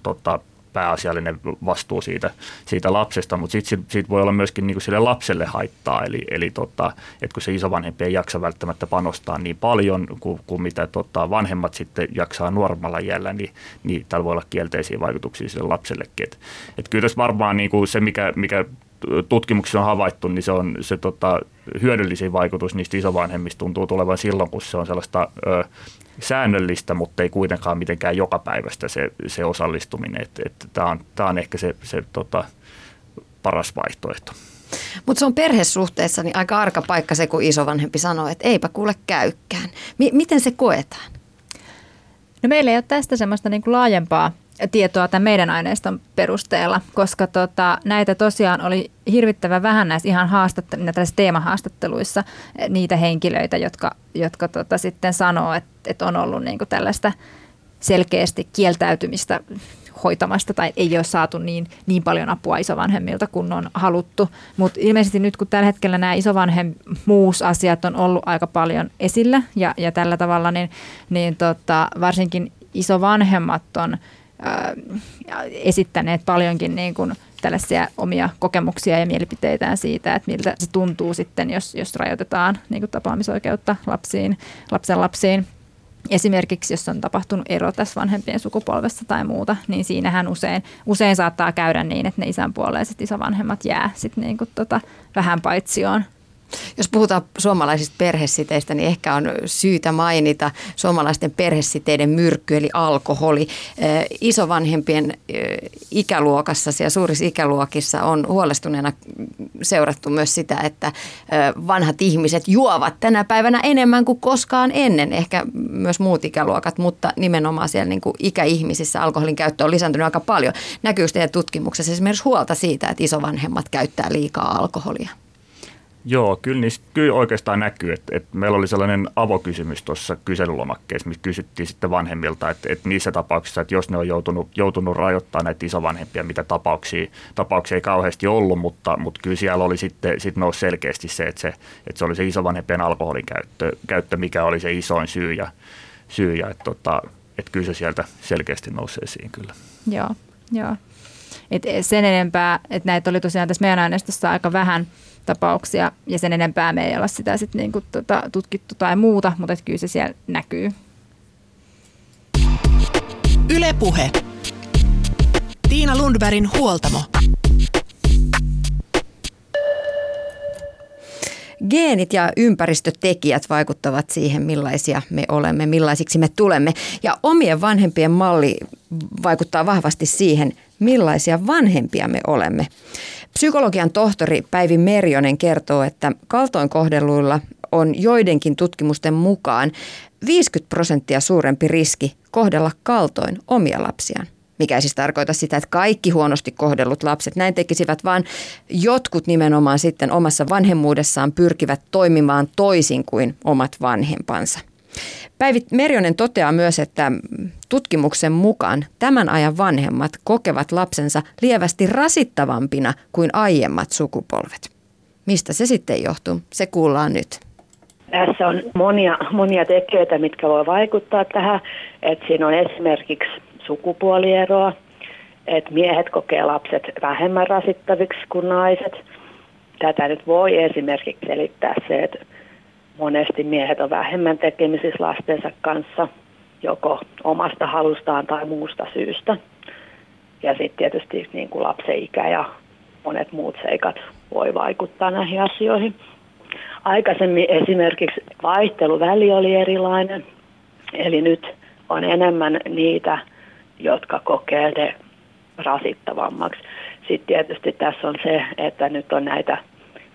tota, pääasiallinen vastuu siitä, siitä lapsesta, mutta sitten siitä voi olla myöskin niin kuin sille lapselle haittaa, eli, eli tota, että kun se isovanhempi ei jaksa välttämättä panostaa niin paljon kuin, kuin mitä tota, vanhemmat sitten jaksaa nuoremmalla iällä, niin, niin tällä voi olla kielteisiä vaikutuksia sille lapsellekin. Et, et kyllä tässä varmaan niin kuin se, mikä, mikä tutkimuksissa on havaittu, niin se, on, se tota, hyödyllisin vaikutus niistä isovanhemmista tuntuu tulevan silloin, kun se on sellaista ö, säännöllistä, mutta ei kuitenkaan mitenkään joka päivästä se, se osallistuminen. Tämä on, tää on ehkä se, se tota, paras vaihtoehto. Mutta se on perhesuhteessa niin aika arka paikka se, kun isovanhempi sanoo, että eipä kuule käykään. M- miten se koetaan? No meillä ei ole tästä semmoista niin kuin laajempaa tietoa tämän meidän aineiston perusteella, koska tota, näitä tosiaan oli hirvittävän vähän näissä ihan haastattelu- teemahaastatteluissa eh, niitä henkilöitä, jotka, jotka tota, sitten sanoo, että, että on ollut niin kuin tällaista selkeästi kieltäytymistä hoitamasta tai ei ole saatu niin, niin paljon apua isovanhemmilta kuin on haluttu. Mutta ilmeisesti nyt kun tällä hetkellä nämä isovanhemmuusasiat on ollut aika paljon esillä ja, ja tällä tavalla, niin, niin tota, varsinkin isovanhemmat on esittäneet paljonkin niin kuin tällaisia omia kokemuksia ja mielipiteitään siitä, että miltä se tuntuu sitten, jos, jos rajoitetaan niin kuin tapaamisoikeutta lapsiin, lapsen lapsiin – Esimerkiksi jos on tapahtunut ero tässä vanhempien sukupolvessa tai muuta, niin siinähän usein, usein saattaa käydä niin, että ne isänpuoleiset isovanhemmat jää sitten niin kuin tota vähän paitsioon jos puhutaan suomalaisista perhesiteistä, niin ehkä on syytä mainita suomalaisten perhesiteiden myrkky, eli alkoholi. Isovanhempien ikäluokassa ja suurissa ikäluokissa on huolestuneena seurattu myös sitä, että vanhat ihmiset juovat tänä päivänä enemmän kuin koskaan ennen. Ehkä myös muut ikäluokat, mutta nimenomaan siellä niin kuin ikäihmisissä alkoholin käyttö on lisääntynyt aika paljon. Näkyy teidän tutkimuksessa esimerkiksi huolta siitä, että isovanhemmat käyttää liikaa alkoholia? Joo, kyllä, niistä, kyllä oikeastaan näkyy, että, että meillä oli sellainen avokysymys tuossa kyselylomakkeessa, missä kysyttiin sitten vanhemmilta, että, että niissä tapauksissa, että jos ne on joutunut, joutunut rajoittamaan näitä isovanhempia, mitä tapauksia, tapauksia ei kauheasti ollut, mutta, mutta kyllä siellä oli sitten sit nousi selkeästi se että, se, että se oli se isovanhempien alkoholin käyttö, käyttö mikä oli se isoin syy ja, syy ja että, tota, että kyllä se sieltä selkeästi nousi esiin kyllä. Joo, joo. Et sen enempää, että näitä oli tosiaan tässä meidän aineistossa aika vähän – tapauksia ja sen enempää me ei olla sitä sit niinku tota, tutkittu tai muuta, mutta kyllä se siellä näkyy. Ylepuhe. Tiina Lundbergin huoltamo. Geenit ja ympäristötekijät vaikuttavat siihen, millaisia me olemme, millaisiksi me tulemme. Ja omien vanhempien malli vaikuttaa vahvasti siihen, millaisia vanhempia me olemme. Psykologian tohtori Päivi Merjonen kertoo, että kaltoinkohdelluilla on joidenkin tutkimusten mukaan 50 prosenttia suurempi riski kohdella kaltoin omia lapsiaan. Mikä ei siis tarkoita sitä, että kaikki huonosti kohdellut lapset näin tekisivät, vaan jotkut nimenomaan sitten omassa vanhemmuudessaan pyrkivät toimimaan toisin kuin omat vanhempansa. Päivi Merjonen toteaa myös, että tutkimuksen mukaan tämän ajan vanhemmat kokevat lapsensa lievästi rasittavampina kuin aiemmat sukupolvet. Mistä se sitten johtuu? Se kuullaan nyt. Tässä on monia, monia tekijöitä, mitkä voi vaikuttaa tähän. Että siinä on esimerkiksi sukupuolieroa, että miehet kokee lapset vähemmän rasittaviksi kuin naiset. Tätä nyt voi esimerkiksi selittää se, että monesti miehet on vähemmän tekemisissä lastensa kanssa, joko omasta halustaan tai muusta syystä. Ja sitten tietysti niin kuin lapsen ikä ja monet muut seikat voi vaikuttaa näihin asioihin. Aikaisemmin esimerkiksi vaihteluväli oli erilainen, eli nyt on enemmän niitä, jotka kokee ne rasittavammaksi. Sitten tietysti tässä on se, että nyt on näitä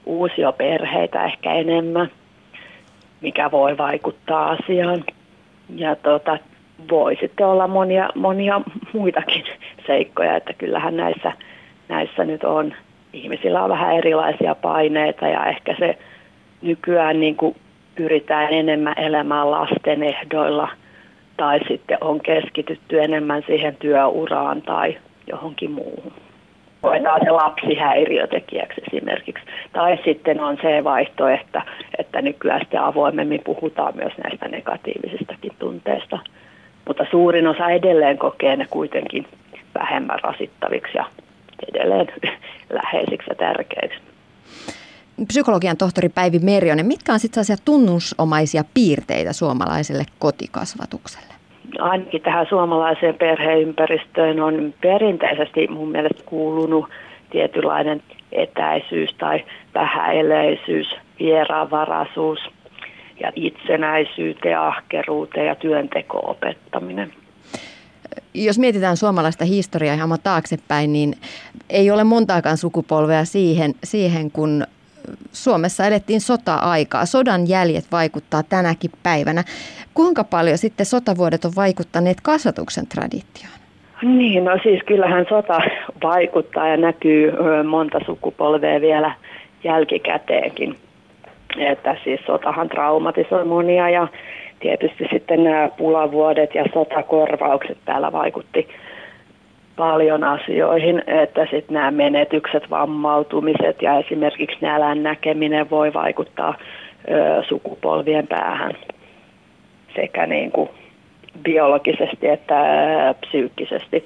uusia perheitä ehkä enemmän – mikä voi vaikuttaa asiaan. Ja tota, voi sitten olla monia, monia muitakin seikkoja, että kyllähän näissä, näissä nyt on, ihmisillä on vähän erilaisia paineita ja ehkä se nykyään niin kuin pyritään enemmän elämään lasten ehdoilla tai sitten on keskitytty enemmän siihen työuraan tai johonkin muuhun koetaan se lapsi häiriötekijäksi esimerkiksi. Tai sitten on se vaihtoehto, että nykyään sitten avoimemmin puhutaan myös näistä negatiivisistakin tunteista. Mutta suurin osa edelleen kokee ne kuitenkin vähemmän rasittaviksi ja edelleen läheisiksi ja tärkeiksi. Psykologian tohtori Päivi Merjonen, mitkä on sitten sellaisia tunnusomaisia piirteitä suomalaiselle kotikasvatukselle? Ainakin tähän suomalaiseen perheympäristöön on perinteisesti mun mielestä kuulunut tietynlainen etäisyys tai vähäeleisyys, vieraanvaraisuus ja itsenäisyyteen, ahkeruuteen ja työnteko opettaminen. Jos mietitään suomalaista historiaa ihan taaksepäin, niin ei ole montaakaan sukupolvea siihen, siihen kun Suomessa elettiin sota-aikaa. Sodan jäljet vaikuttaa tänäkin päivänä. Kuinka paljon sitten sotavuodet on vaikuttaneet kasvatuksen traditioon? Niin, no siis kyllähän sota vaikuttaa ja näkyy monta sukupolvea vielä jälkikäteenkin. Että siis sotahan traumatisoi monia ja tietysti sitten nämä pulavuodet ja sotakorvaukset täällä vaikutti paljon asioihin, että sitten nämä menetykset, vammautumiset ja esimerkiksi nälän näkeminen voi vaikuttaa ö, sukupolvien päähän sekä niin kuin biologisesti että psyykkisesti.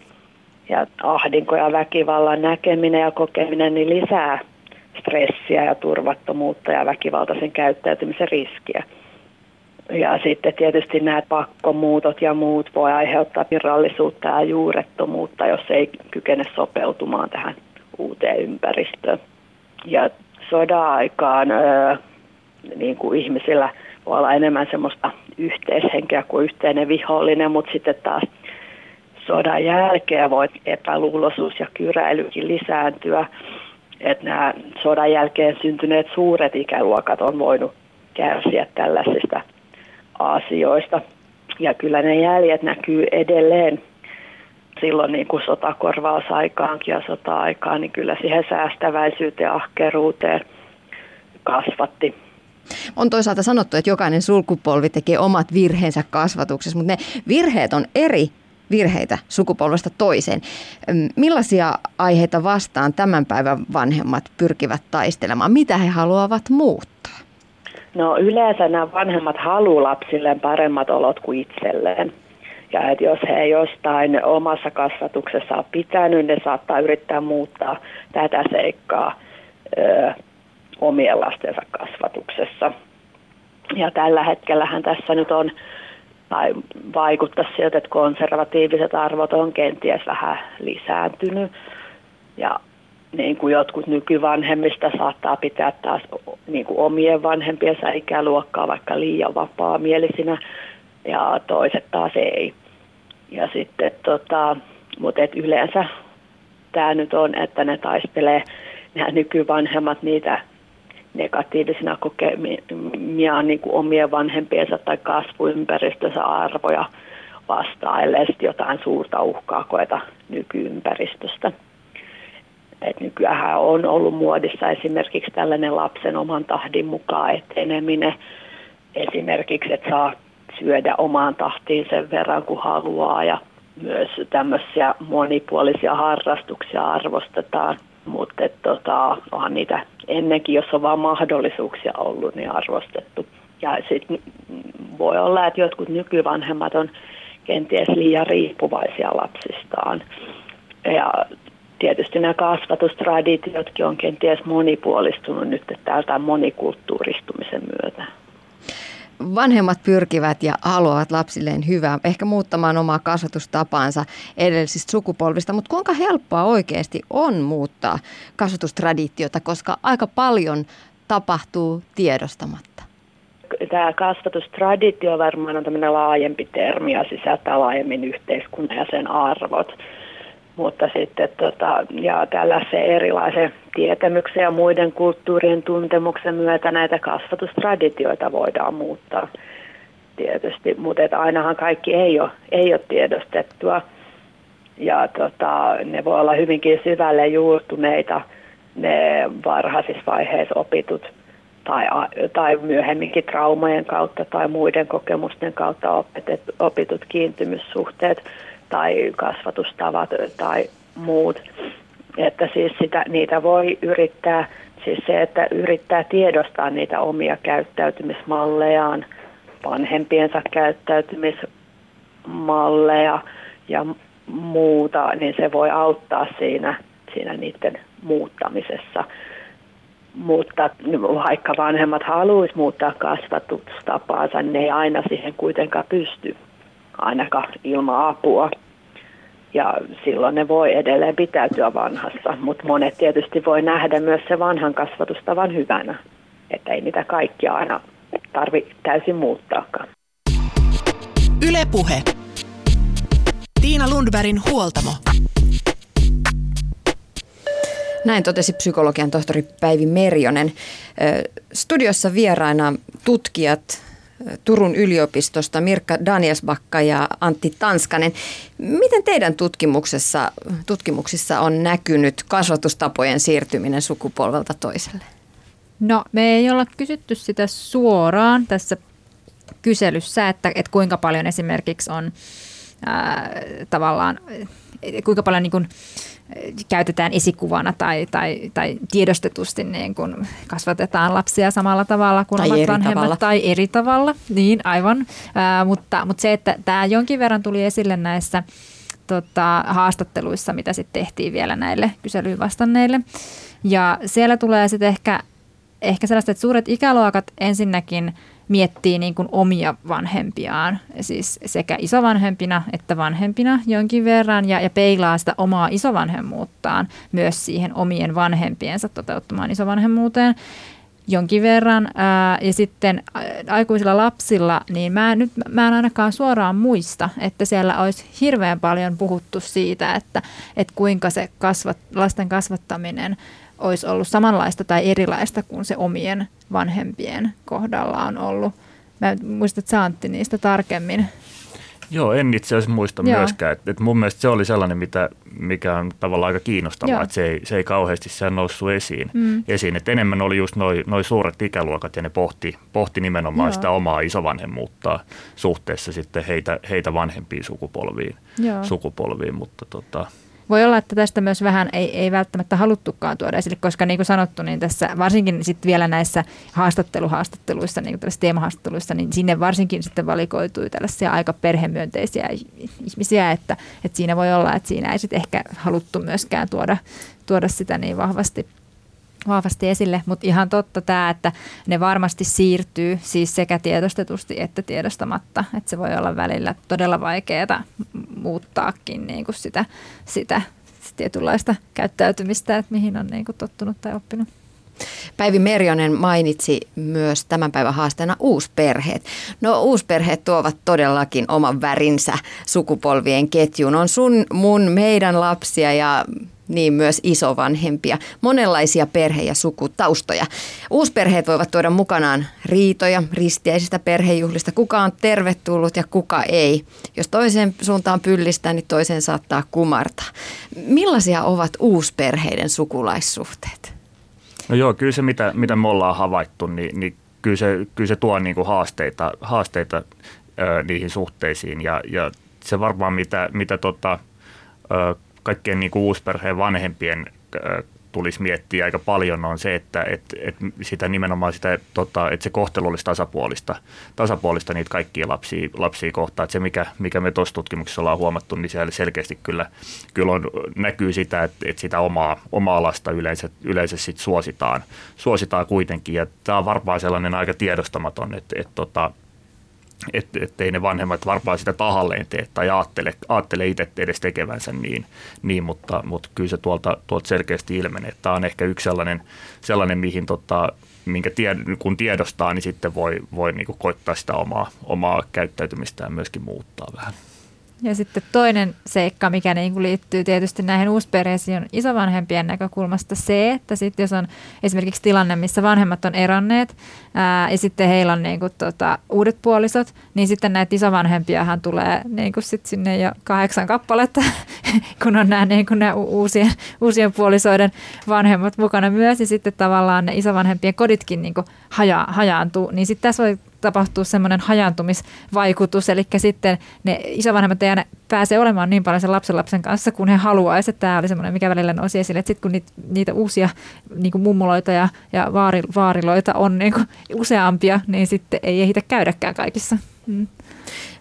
Ja ahdinko ja väkivallan näkeminen ja kokeminen niin lisää stressiä ja turvattomuutta ja väkivaltaisen käyttäytymisen riskiä. Ja sitten tietysti nämä pakkomuutot ja muut voi aiheuttaa virallisuutta ja juurettomuutta, jos ei kykene sopeutumaan tähän uuteen ympäristöön. Ja sodan-aikaan niin kuin ihmisillä voi olla enemmän semmoista yhteishenkeä kuin yhteinen vihollinen, mutta sitten taas sodan jälkeen voi epäluuloisuus ja kyräilykin lisääntyä. Että nämä sodan jälkeen syntyneet suuret ikäluokat on voinut kärsiä tällaisista asioista. Ja kyllä ne jäljet näkyy edelleen silloin niin kuin sotakorvausaikaankin ja sota-aikaan, niin kyllä siihen säästäväisyyteen ja ahkeruuteen kasvatti. On toisaalta sanottu, että jokainen sulkupolvi tekee omat virheensä kasvatuksessa, mutta ne virheet on eri virheitä sukupolvesta toiseen. Millaisia aiheita vastaan tämän päivän vanhemmat pyrkivät taistelemaan? Mitä he haluavat muuttaa? No yleensä nämä vanhemmat haluavat lapsilleen paremmat olot kuin itselleen. Ja että jos he jostain omassa kasvatuksessa on pitänyt, ne saattaa yrittää muuttaa tätä seikkaa ö, omien lastensa kasvatuksessa. Ja tällä hetkellähän tässä nyt on, tai vaikuttaa siltä, että konservatiiviset arvot on kenties vähän lisääntynyt. Ja niin kuin jotkut nykyvanhemmista saattaa pitää taas niin kuin omien vanhempiensa ikäluokkaa vaikka liian vapaamielisinä ja toiset taas ei. Ja sitten tota, mutta et yleensä tämä nyt on, että ne taistelee nämä nykyvanhemmat niitä negatiivisina kokemia niin kuin omien vanhempiensa tai kasvuympäristönsä arvoja vastaan, ellei jotain suurta uhkaa koeta nykyympäristöstä. Et nykyään on ollut muodissa esimerkiksi tällainen lapsen oman tahdin mukaan eteneminen. Esimerkiksi, että saa syödä omaan tahtiin sen verran kuin haluaa ja myös tämmöisiä monipuolisia harrastuksia arvostetaan. Mutta tota, onhan niitä ennenkin, jos on vaan mahdollisuuksia ollut, niin arvostettu. Ja sitten voi olla, että jotkut nykyvanhemmat on kenties liian riippuvaisia lapsistaan. Ja tietysti nämä kasvatustraditiotkin on kenties monipuolistunut nyt täältä monikulttuuristumisen myötä. Vanhemmat pyrkivät ja haluavat lapsilleen hyvää, ehkä muuttamaan omaa kasvatustapaansa edellisistä sukupolvista, mutta kuinka helppoa oikeasti on muuttaa kasvatustraditiota, koska aika paljon tapahtuu tiedostamatta? Tämä kasvatustraditio varmaan on tämmöinen laajempi termi ja sisältää laajemmin yhteiskunnan ja sen arvot mutta sitten tota, ja tällaisen erilaisen tietämyksen ja muiden kulttuurien tuntemuksen myötä näitä kasvatustraditioita voidaan muuttaa tietysti, mutta ainahan kaikki ei ole, ei ole tiedostettua. Ja tota, ne voi olla hyvinkin syvälle juurtuneita ne varhaisissa vaiheissa opitut tai, tai myöhemminkin traumajen kautta tai muiden kokemusten kautta opitut kiintymyssuhteet tai kasvatustavat tai muut. Että siis sitä, niitä voi yrittää, siis se, että yrittää tiedostaa niitä omia käyttäytymismallejaan, vanhempiensa käyttäytymismalleja ja muuta, niin se voi auttaa siinä, siinä niiden muuttamisessa. Mutta vaikka vanhemmat haluaisi muuttaa kasvatustapaansa, ne ei aina siihen kuitenkaan pysty ainakaan ilman apua. ja silloin ne voi edelleen pitäytyä vanhassa, mutta monet tietysti voi nähdä myös se vanhan kasvatustavan hyvänä, että ei niitä kaikkia aina tarvi täysin muuttaakaan. Ylepuhe. Tiina Lundbergin huoltamo. Näin totesi psykologian tohtori Päivi Merjonen. Studiossa vieraina tutkijat Turun yliopistosta Mirkka Danielsbakka ja Antti Tanskanen. Miten teidän tutkimuksessa, tutkimuksissa on näkynyt kasvatustapojen siirtyminen sukupolvelta toiselle? No me ei olla kysytty sitä suoraan tässä kyselyssä, että, että kuinka paljon esimerkiksi on ää, tavallaan, kuinka paljon niin kuin, käytetään esikuvana tai, tai, tai tiedostetusti niin kuin kasvatetaan lapsia samalla tavalla kuin tai omat vanhemmat tavalla. tai eri tavalla. Niin, aivan. Ää, mutta, mutta se, että tämä jonkin verran tuli esille näissä tota, haastatteluissa, mitä sitten tehtiin vielä näille kyselyyn vastanneille. Ja siellä tulee sitten ehkä, ehkä sellaista, että suuret ikäluokat ensinnäkin miettii niin kuin omia vanhempiaan, siis sekä isovanhempina että vanhempina jonkin verran, ja, ja peilaa sitä omaa isovanhemmuuttaan myös siihen omien vanhempiensa toteuttamaan isovanhemmuuteen jonkin verran. Ää, ja sitten aikuisilla lapsilla, niin mä, nyt, mä en ainakaan suoraan muista, että siellä olisi hirveän paljon puhuttu siitä, että, että kuinka se kasvat, lasten kasvattaminen olisi ollut samanlaista tai erilaista kuin se omien vanhempien kohdalla on ollut. Mä en muista, että Antti niistä tarkemmin. Joo, en itse asiassa muista Joo. myöskään. Et, et mun mielestä se oli sellainen, mitä, mikä on tavallaan aika kiinnostavaa, Joo. että se ei, se ei kauheasti siellä noussut esiin. Mm. esiin. Et enemmän oli just noin noi suuret ikäluokat ja ne pohti, pohti nimenomaan Joo. sitä omaa isovanhemmuutta suhteessa sitten heitä, heitä vanhempiin sukupolviin, Joo. sukupolviin mutta tota, Voi olla, että tästä myös vähän ei, ei välttämättä haluttukaan tuoda esille, koska niin kuin sanottu, niin tässä varsinkin sitten vielä näissä haastatteluhaastatteluissa, niin kuin teemahaastatteluissa, niin sinne varsinkin sitten valikoitui tällaisia aika perhemyönteisiä ihmisiä, että, että siinä voi olla, että siinä ei sitten ehkä haluttu myöskään tuoda, tuoda sitä niin vahvasti vahvasti esille, mutta ihan totta tämä, että ne varmasti siirtyy siis sekä tiedostetusti että tiedostamatta, että se voi olla välillä todella vaikeaa muuttaakin niin kuin sitä, sitä tietynlaista käyttäytymistä, että mihin on niin kuin tottunut tai oppinut. Päivi Merjonen mainitsi myös tämän päivän haasteena uusperheet. No uusperheet tuovat todellakin oman värinsä sukupolvien ketjuun. On sun, mun, meidän lapsia ja niin myös isovanhempia, monenlaisia perhe- ja sukutaustoja. Uusperheet voivat tuoda mukanaan riitoja ristiäisistä perhejuhlista, kuka on tervetullut ja kuka ei. Jos toiseen suuntaan pyllistää, niin toiseen saattaa kumartaa. Millaisia ovat uusperheiden sukulaissuhteet? No joo, kyllä se mitä, mitä me ollaan havaittu, niin, niin kyllä, se, kyllä se tuo niin kuin haasteita, haasteita ö, niihin suhteisiin ja, ja se varmaan mitä, mitä tota, ö, kaikkien niin kuin uusperheen vanhempien tulisi miettiä aika paljon on se, että et, et sitä nimenomaan sitä, tota, että se kohtelu olisi tasapuolista, tasapuolista niitä kaikkia lapsia, lapsia kohtaan. Että se, mikä, mikä me tuossa tutkimuksessa ollaan huomattu, niin siellä selkeästi kyllä, kyllä on, näkyy sitä, että, että sitä omaa, omaa lasta yleensä, yleensä sit suositaan, suositaan kuitenkin. Ja tämä on varmaan sellainen aika tiedostamaton, että, että tota, että et ei ne vanhemmat varmaan sitä tahalleen tee tai ajattele, ajattele itse edes tekevänsä niin, niin mutta, mutta kyllä se tuolta, tuolta selkeästi ilmenee. Tämä on ehkä yksi sellainen, sellainen mihin tota, minkä tied, kun tiedostaa, niin sitten voi, voi niin koittaa sitä omaa, omaa käyttäytymistään myöskin muuttaa vähän. Ja sitten toinen seikka, mikä niin kuin liittyy tietysti näihin uusperheisiin, on isovanhempien näkökulmasta se, että sitten jos on esimerkiksi tilanne, missä vanhemmat on eronneet ää, ja sitten heillä on niin kuin, tota, uudet puolisot, niin sitten näitä isovanhempiahan tulee niin kuin sit sinne jo kahdeksan kappaletta, kun on nämä, niin kuin nämä uusien, uusien puolisoiden vanhemmat mukana myös, ja sitten tavallaan ne isovanhempien koditkin niin kuin haja, hajaantuu, niin sitten tässä voi tapahtuu semmoinen hajantumisvaikutus, eli sitten ne isovanhemmat ei aina pääse olemaan niin paljon sen lapsen kanssa, kun he haluaisivat. Tämä oli semmoinen, mikä välillä nousi esille, että sitten kun niitä, niitä uusia niin kuin mummuloita ja, ja vaari, vaariloita on niin kuin useampia, niin sitten ei ehitä käydäkään kaikissa. Mm.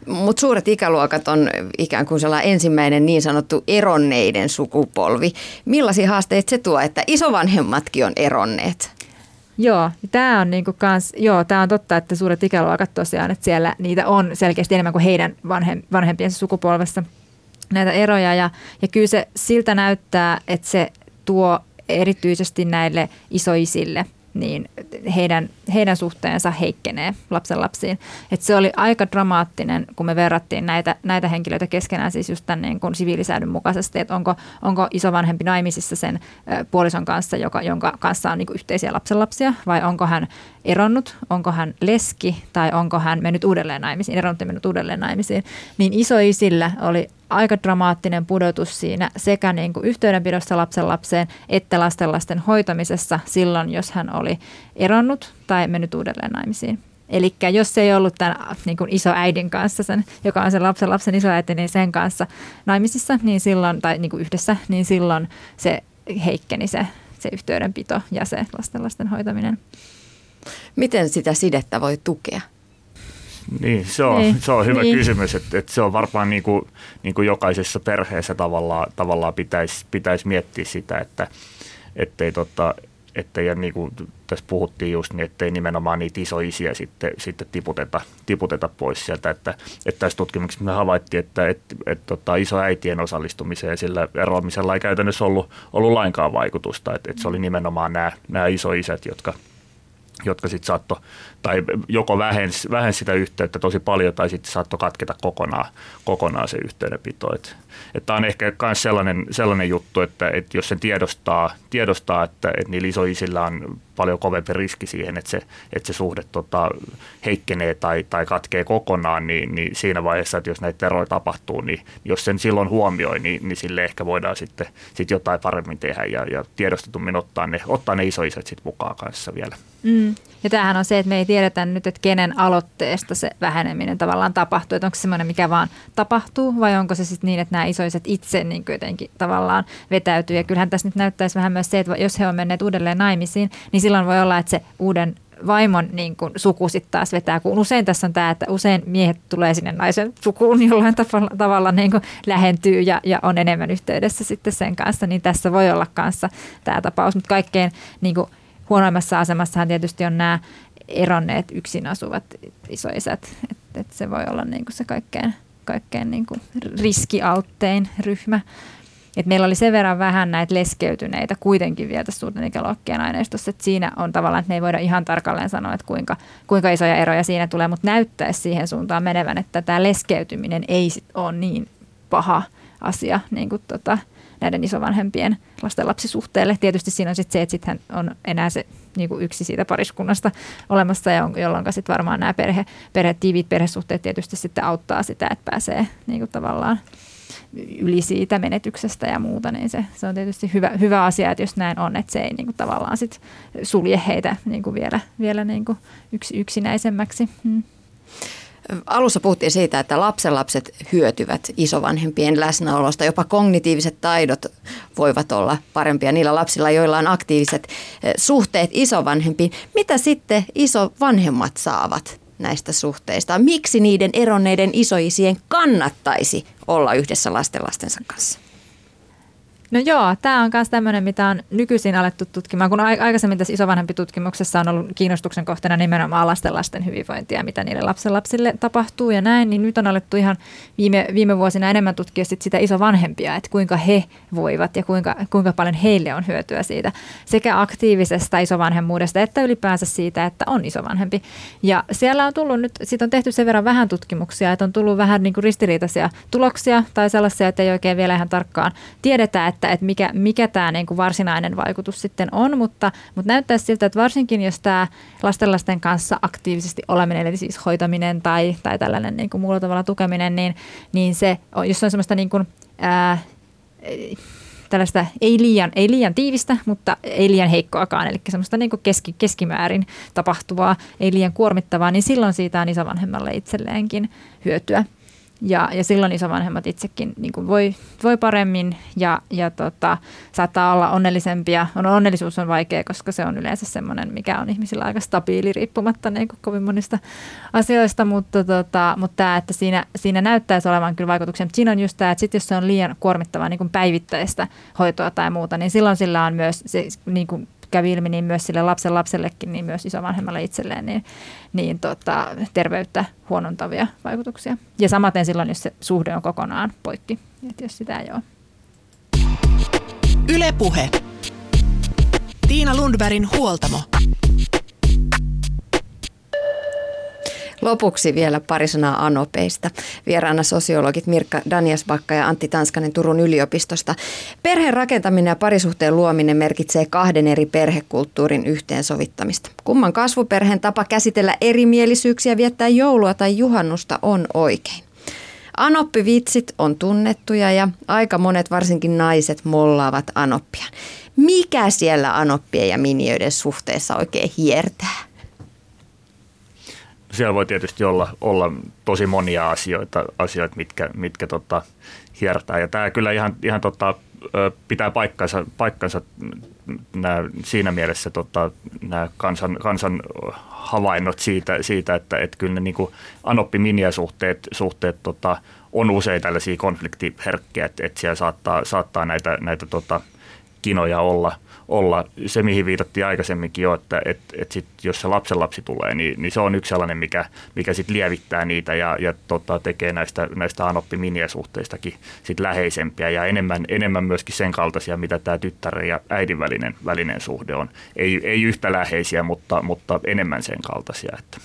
Mutta suuret ikäluokat on ikään kuin sellainen ensimmäinen niin sanottu eronneiden sukupolvi. Millaisia haasteita se tuo, että isovanhemmatkin on eronneet? Joo, tämä on niinku kans, joo, tää on totta, että suuret ikäluokat tosiaan, että siellä niitä on selkeästi enemmän kuin heidän vanhem, vanhempiensa sukupolvessa. näitä eroja ja, ja kyllä se siltä näyttää, että se tuo erityisesti näille isoisille – niin heidän, heidän suhteensa heikkenee lapsenlapsiin. Et se oli aika dramaattinen, kun me verrattiin näitä, näitä henkilöitä keskenään siis just tämän niin kuin siviilisäädyn mukaisesti, että onko, onko isovanhempi naimisissa sen puolison kanssa, joka, jonka kanssa on niin kuin yhteisiä lapsenlapsia, vai onko hän eronnut, onko hän leski tai onko hän mennyt uudelleen naimisiin, eronnut ja mennyt uudelleen naimisiin, niin isoisillä oli aika dramaattinen pudotus siinä sekä niin kuin yhteydenpidossa lapsen lapseen että lasten lasten hoitamisessa silloin, jos hän oli eronnut tai mennyt uudelleen naimisiin. Eli jos se ei ollut tämän niin kuin isoäidin kanssa, sen, joka on sen lapsen lapsen isoäiti, niin sen kanssa naimisissa, niin silloin, tai niin kuin yhdessä, niin silloin se heikkeni se, se yhteydenpito ja se lasten lasten hoitaminen. Miten sitä sidettä voi tukea? Niin, se on, niin. se on hyvä niin. kysymys, että, että se on varmaan niin kuin, niin kuin jokaisessa perheessä tavallaan, tavallaan pitäisi, pitäisi miettiä sitä, että ettei, tota, ettei niin kuin tässä puhuttiin just niin, ettei nimenomaan niitä isoisiä sitten, sitten tiputeta, tiputeta pois sieltä, että, että tässä tutkimuksessa me havaittiin, että, että, että, että tota, isoäitien osallistumiseen ja sillä eroamisella ei käytännössä ollut, ollut lainkaan vaikutusta, että, että se oli nimenomaan nämä, nämä isoisät, jotka – jotka sitten saattoi, tai joko vähensi, vähensi sitä yhteyttä tosi paljon, tai sitten saattoi katketa kokonaan, kokonaan se yhteydenpito. Et tämä on ehkä myös sellainen, sellainen juttu, että, että jos sen tiedostaa, tiedostaa että, että niillä isoisillä on paljon kovempi riski siihen, että se, että se suhde tota, heikkenee tai, tai katkee kokonaan, niin, niin siinä vaiheessa, että jos näitä eroja tapahtuu, niin jos sen silloin huomioi, niin, niin sille ehkä voidaan sitten sit jotain paremmin tehdä ja, ja tiedostetummin ottaa ne, ottaa ne isoiset sitten mukaan kanssa vielä. Mm. Ja tämähän on se, että me ei tiedetä nyt, että kenen aloitteesta se väheneminen tavallaan tapahtuu. Että onko se semmoinen, mikä vaan tapahtuu vai onko se sitten niin, että nämä isoiset itse niin jotenkin tavallaan vetäytyy. Ja kyllähän tässä nyt näyttäisi vähän myös se, että jos he on menneet uudelleen naimisiin, niin silloin voi olla, että se uuden vaimon niin kuin, suku sitten taas vetää, kun usein tässä on tämä, että usein miehet tulee sinne naisen sukuun jollain tavalla, tavalla niin kuin lähentyy ja, ja on enemmän yhteydessä sitten sen kanssa, niin tässä voi olla kanssa tämä tapaus, mutta kaikkein niin kuin, huonoimmassa asemassahan tietysti on nämä eronneet yksin asuvat isoisät, että et se voi olla niin kuin se kaikkein, kaikkein niin kuin riskialttein ryhmä. Et meillä oli sen verran vähän näitä leskeytyneitä kuitenkin vielä tässä suurten ikäluokkien aineistossa, että siinä on tavallaan, että me ei voida ihan tarkalleen sanoa, että kuinka, kuinka isoja eroja siinä tulee, mutta näyttäisi siihen suuntaan menevän, että tämä leskeytyminen ei sit ole niin paha asia niin kuin tota, näiden isovanhempien lastenlapsisuhteelle. Tietysti siinä on sitten se, että sitten on enää se niin kuin yksi siitä pariskunnasta olemassa, jolloin sitten varmaan nämä perhe, perhe, tiiviit perhesuhteet tietysti sitten auttaa sitä, että pääsee niin kuin tavallaan yli siitä menetyksestä ja muuta, niin se, se on tietysti hyvä, hyvä asia, että jos näin on, että se ei niin kuin tavallaan sit sulje heitä niin kuin vielä, vielä niin kuin yksi, yksinäisemmäksi. Hmm. Alussa puhuttiin siitä, että lapsenlapset hyötyvät isovanhempien läsnäolosta. Jopa kognitiiviset taidot voivat olla parempia niillä lapsilla, joilla on aktiiviset eh, suhteet isovanhempiin. Mitä sitten isovanhemmat saavat näistä suhteista? Miksi niiden eronneiden isoisien kannattaisi olla yhdessä lastenlastensa kanssa? No joo, tämä on myös tämmöinen, mitä on nykyisin alettu tutkimaan, kun aikaisemmin tässä isovanhempi tutkimuksessa on ollut kiinnostuksen kohteena nimenomaan lasten lasten hyvinvointia, mitä niille lapsille tapahtuu ja näin, niin nyt on alettu ihan viime, viime vuosina enemmän tutkia sit sitä isovanhempia, että kuinka he voivat ja kuinka, kuinka paljon heille on hyötyä siitä sekä aktiivisesta isovanhemmuudesta että ylipäänsä siitä, että on isovanhempi. Ja siellä on tullut nyt, siitä on tehty sen verran vähän tutkimuksia, että on tullut vähän niin kuin ristiriitaisia tuloksia tai sellaisia, että ei oikein vielä ihan tarkkaan tiedetä, että, että mikä, mikä tämä niin kuin varsinainen vaikutus sitten on, mutta, mutta näyttää siltä, että varsinkin jos tämä lastenlasten kanssa aktiivisesti oleminen, eli siis hoitaminen tai, tai tällainen niin kuin muulla tavalla tukeminen, niin, niin se, jos on semmoista niin kuin, ää, tällaista ei liian, ei liian tiivistä, mutta ei liian heikkoakaan, eli semmoista niin keski, keskimäärin tapahtuvaa, ei liian kuormittavaa, niin silloin siitä on isovanhemmalle itselleenkin hyötyä. Ja, ja silloin isovanhemmat itsekin niin kuin voi, voi paremmin ja, ja tota, saattaa olla onnellisempia. On, onnellisuus on vaikea, koska se on yleensä semmoinen, mikä on ihmisillä aika stabiili riippumatta niin kuin kovin monista asioista, mutta, tota, mutta tämä, että siinä, siinä näyttäisi olevan kyllä vaikutuksia. Mutta siinä on just tämä, että sit jos se on liian kuormittavaa niin päivittäistä hoitoa tai muuta, niin silloin sillä on myös se niin kuin kävi ilmi, niin myös sille lapsen lapsellekin, niin myös isovanhemmalle itselleen, niin, niin tota, terveyttä huonontavia vaikutuksia. Ja samaten silloin, jos se suhde on kokonaan poikki, että jos sitä ei ole. Ylepuhe. Tiina Lundbergin huoltamo. Lopuksi vielä pari sanaa anopeista. Vieraana sosiologit Mirkka Daniasbakka ja Antti Tanskanen Turun yliopistosta. Perheen rakentaminen ja parisuhteen luominen merkitsee kahden eri perhekulttuurin yhteensovittamista. Kumman kasvuperheen tapa käsitellä erimielisyyksiä, viettää joulua tai juhannusta on oikein. Anoppivitsit on tunnettuja ja aika monet, varsinkin naiset, mollaavat anoppia. Mikä siellä anoppien ja miniöiden suhteessa oikein hiertää? Siellä voi tietysti olla, olla tosi monia asioita, asioita mitkä, mitkä tota, hiertää. Ja tämä kyllä ihan, ihan tota, pitää paikkansa, paikkansa nää, siinä mielessä tota, nämä kansan, kansan havainnot siitä, siitä että et kyllä ne niin anoppi suhteet suhteet tota, on usein tällaisia konfliktiherkkiä, että et siellä saattaa, saattaa näitä, näitä tota, kinoja olla – olla se, mihin viitattiin aikaisemminkin jo, että et, et sit, jos se lapsenlapsi tulee, niin, niin se on yksi sellainen, mikä, mikä sit lievittää niitä ja, ja tota, tekee näistä, näistä anoppi-miniasuhteistakin sit läheisempiä ja enemmän, enemmän myöskin sen kaltaisia, mitä tämä tyttären ja äidin välinen, välinen suhde on. Ei, ei yhtä läheisiä, mutta, mutta enemmän sen kaltaisia. Että.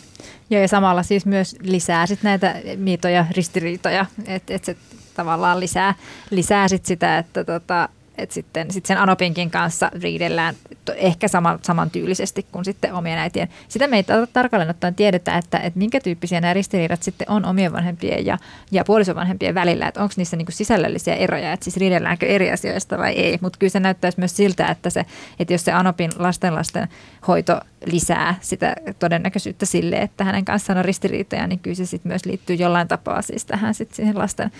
Ja, ja samalla siis myös lisää sit näitä miitoja, ristiriitoja, että et se tavallaan lisää, lisää sit sitä, että tota, että sitten sit sen Anopinkin kanssa riidellään ehkä sama, samantyylisesti kuin sitten omien äitien. Sitä me ei tarkalleen ottaen tiedetä, että, että minkä tyyppisiä nämä ristiriidat sitten on omien vanhempien ja, ja puolisovanhempien välillä, että onko niissä niinku sisällöllisiä eroja, että siis riidelläänkö eri asioista vai ei. Mutta kyllä se näyttäisi myös siltä, että, se, että jos se Anopin lastenlasten hoito lisää sitä todennäköisyyttä sille, että hänen kanssaan on ristiriitoja, niin kyllä se sitten myös liittyy jollain tapaa siis tähän sit siihen lasten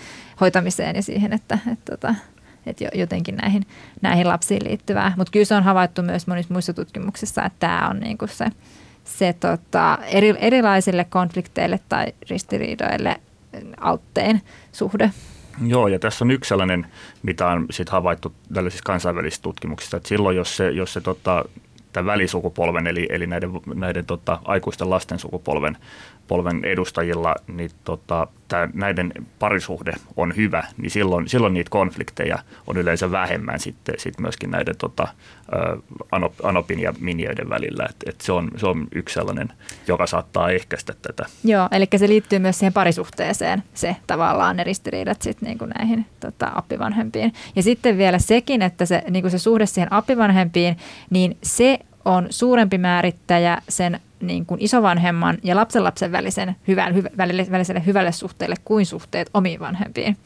hoitamiseen ja siihen, että, että, että että jotenkin näihin, näihin lapsiin liittyvää. Mutta kyllä se on havaittu myös monissa muissa tutkimuksissa, että tämä on niinku se, se tota, eri, erilaisille konflikteille tai ristiriidoille altteen suhde. Joo, ja tässä on yksi sellainen, mitä on sit havaittu tällaisissa kansainvälisissä tutkimuksissa, että silloin jos se, jos se tota, tämän välisukupolven, eli, eli näiden, näiden tota, aikuisten lasten sukupolven polven edustajilla niin tota, tää, näiden parisuhde on hyvä, niin silloin, silloin niitä konflikteja on yleensä vähemmän sitten sit myöskin näiden tota, anop, anopin ja minioiden välillä. Et, et se, on, se on yksi sellainen, joka saattaa ehkäistä tätä. Joo, eli se liittyy myös siihen parisuhteeseen, se tavallaan ne ristiriidat sitten niin näihin tota, appivanhempiin. Ja sitten vielä sekin, että se, niin se suhde siihen appivanhempiin, niin se on suurempi määrittäjä sen niin kuin isovanhemman ja lapsenlapsen välisen hyvän, hyvä, väliselle hyvälle suhteelle kuin suhteet omiin vanhempiin.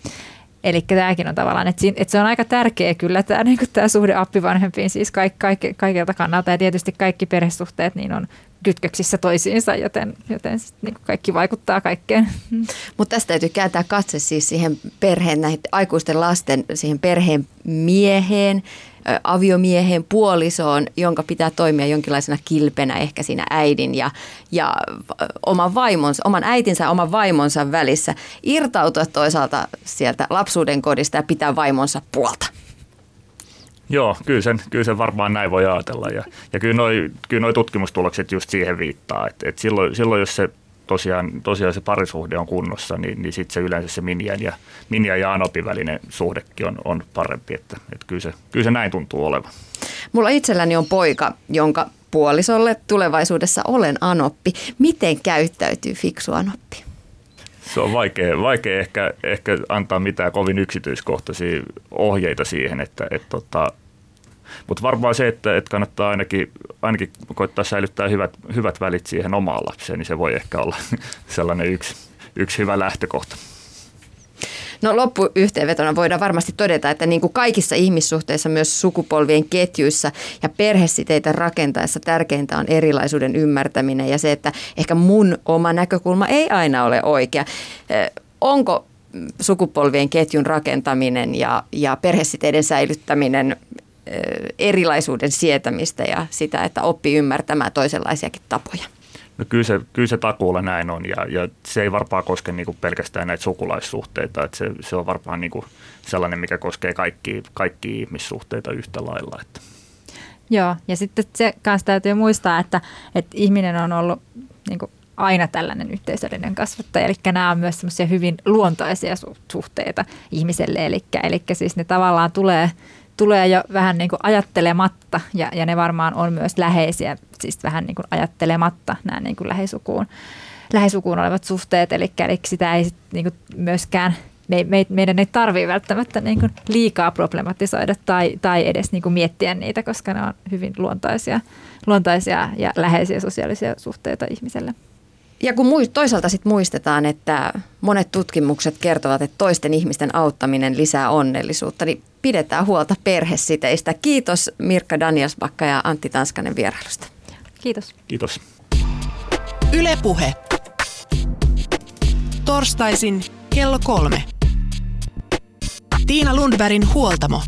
Eli tämäkin on tavallaan, että, että se on aika tärkeä kyllä tämä, niin kuin tämä suhde appivanhempiin siis kaik, kaik, kaikilta kannalta ja tietysti kaikki perhesuhteet niin on kytköksissä toisiinsa, joten, joten niin kaikki vaikuttaa kaikkeen. Mutta tästä täytyy kääntää katse siis siihen perheen, näihin aikuisten lasten, siihen perheen mieheen, aviomiehen puolisoon, jonka pitää toimia jonkinlaisena kilpenä ehkä siinä äidin ja, ja oman vaimonsa, oman äitinsä ja oman vaimonsa välissä. Irtautua toisaalta sieltä lapsuuden kodista ja pitää vaimonsa puolta. Joo, kyllä sen, kyllä sen varmaan näin voi ajatella. Ja, ja kyllä nuo kyllä noi tutkimustulokset just siihen viittaa, että, että silloin, silloin jos se tosiaan, tosiaan se parisuhde on kunnossa, niin, niin sitten se yleensä se Minjan ja, Minjan ja Anopin välinen suhdekin on, on parempi. Että, että kyllä, se, kyllä se näin tuntuu olevan. Mulla itselläni on poika, jonka puolisolle tulevaisuudessa olen Anoppi. Miten käyttäytyy fiksu Anoppi? Se on vaikea, vaikea ehkä, ehkä antaa mitään kovin yksityiskohtaisia ohjeita siihen, että, että tota, mutta varmaan se, että, että kannattaa ainakin, ainakin koittaa säilyttää hyvät, hyvät välit siihen omaan lapseen, niin se voi ehkä olla sellainen yksi, yksi hyvä lähtökohta. No loppuyhteenvetona voidaan varmasti todeta, että niin kuin kaikissa ihmissuhteissa myös sukupolvien ketjuissa ja perhesiteitä rakentaessa tärkeintä on erilaisuuden ymmärtäminen ja se, että ehkä mun oma näkökulma ei aina ole oikea. Onko sukupolvien ketjun rakentaminen ja, ja perhesiteiden säilyttäminen erilaisuuden sietämistä ja sitä, että oppii ymmärtämään toisenlaisiakin tapoja. No kyllä se, kyllä se takuulla näin on ja, ja se ei varmaan koske niin kuin pelkästään näitä sukulaissuhteita. Että se, se on varmaan niin kuin sellainen, mikä koskee kaikki, kaikki ihmissuhteita yhtä lailla. Että. Joo, ja sitten se kanssa täytyy muistaa, että, että ihminen on ollut niin kuin aina tällainen yhteisöllinen kasvattaja, eli nämä on myös hyvin luontaisia suhteita ihmiselle, eli, eli siis ne tavallaan tulee, tulee jo vähän niin kuin ajattelematta, ja, ja ne varmaan on myös läheisiä, siis vähän niin kuin ajattelematta nämä niin kuin lähisukuun, lähisukuun olevat suhteet, eli, eli sitä ei niin kuin myöskään me, me, meidän ei tarvitse välttämättä niin kuin liikaa problematisoida tai, tai edes niin kuin miettiä niitä, koska ne on hyvin luontaisia, luontaisia ja läheisiä sosiaalisia suhteita ihmiselle. Ja kun toisaalta sit muistetaan, että monet tutkimukset kertovat, että toisten ihmisten auttaminen lisää onnellisuutta, niin pidetään huolta perhesiteistä. Kiitos Mirkka Danielsbakka ja Antti Tanskanen vierailusta. Kiitos. Kiitos. Ylepuhe. Torstaisin kello kolme. Tiina Lundbergin huoltamo.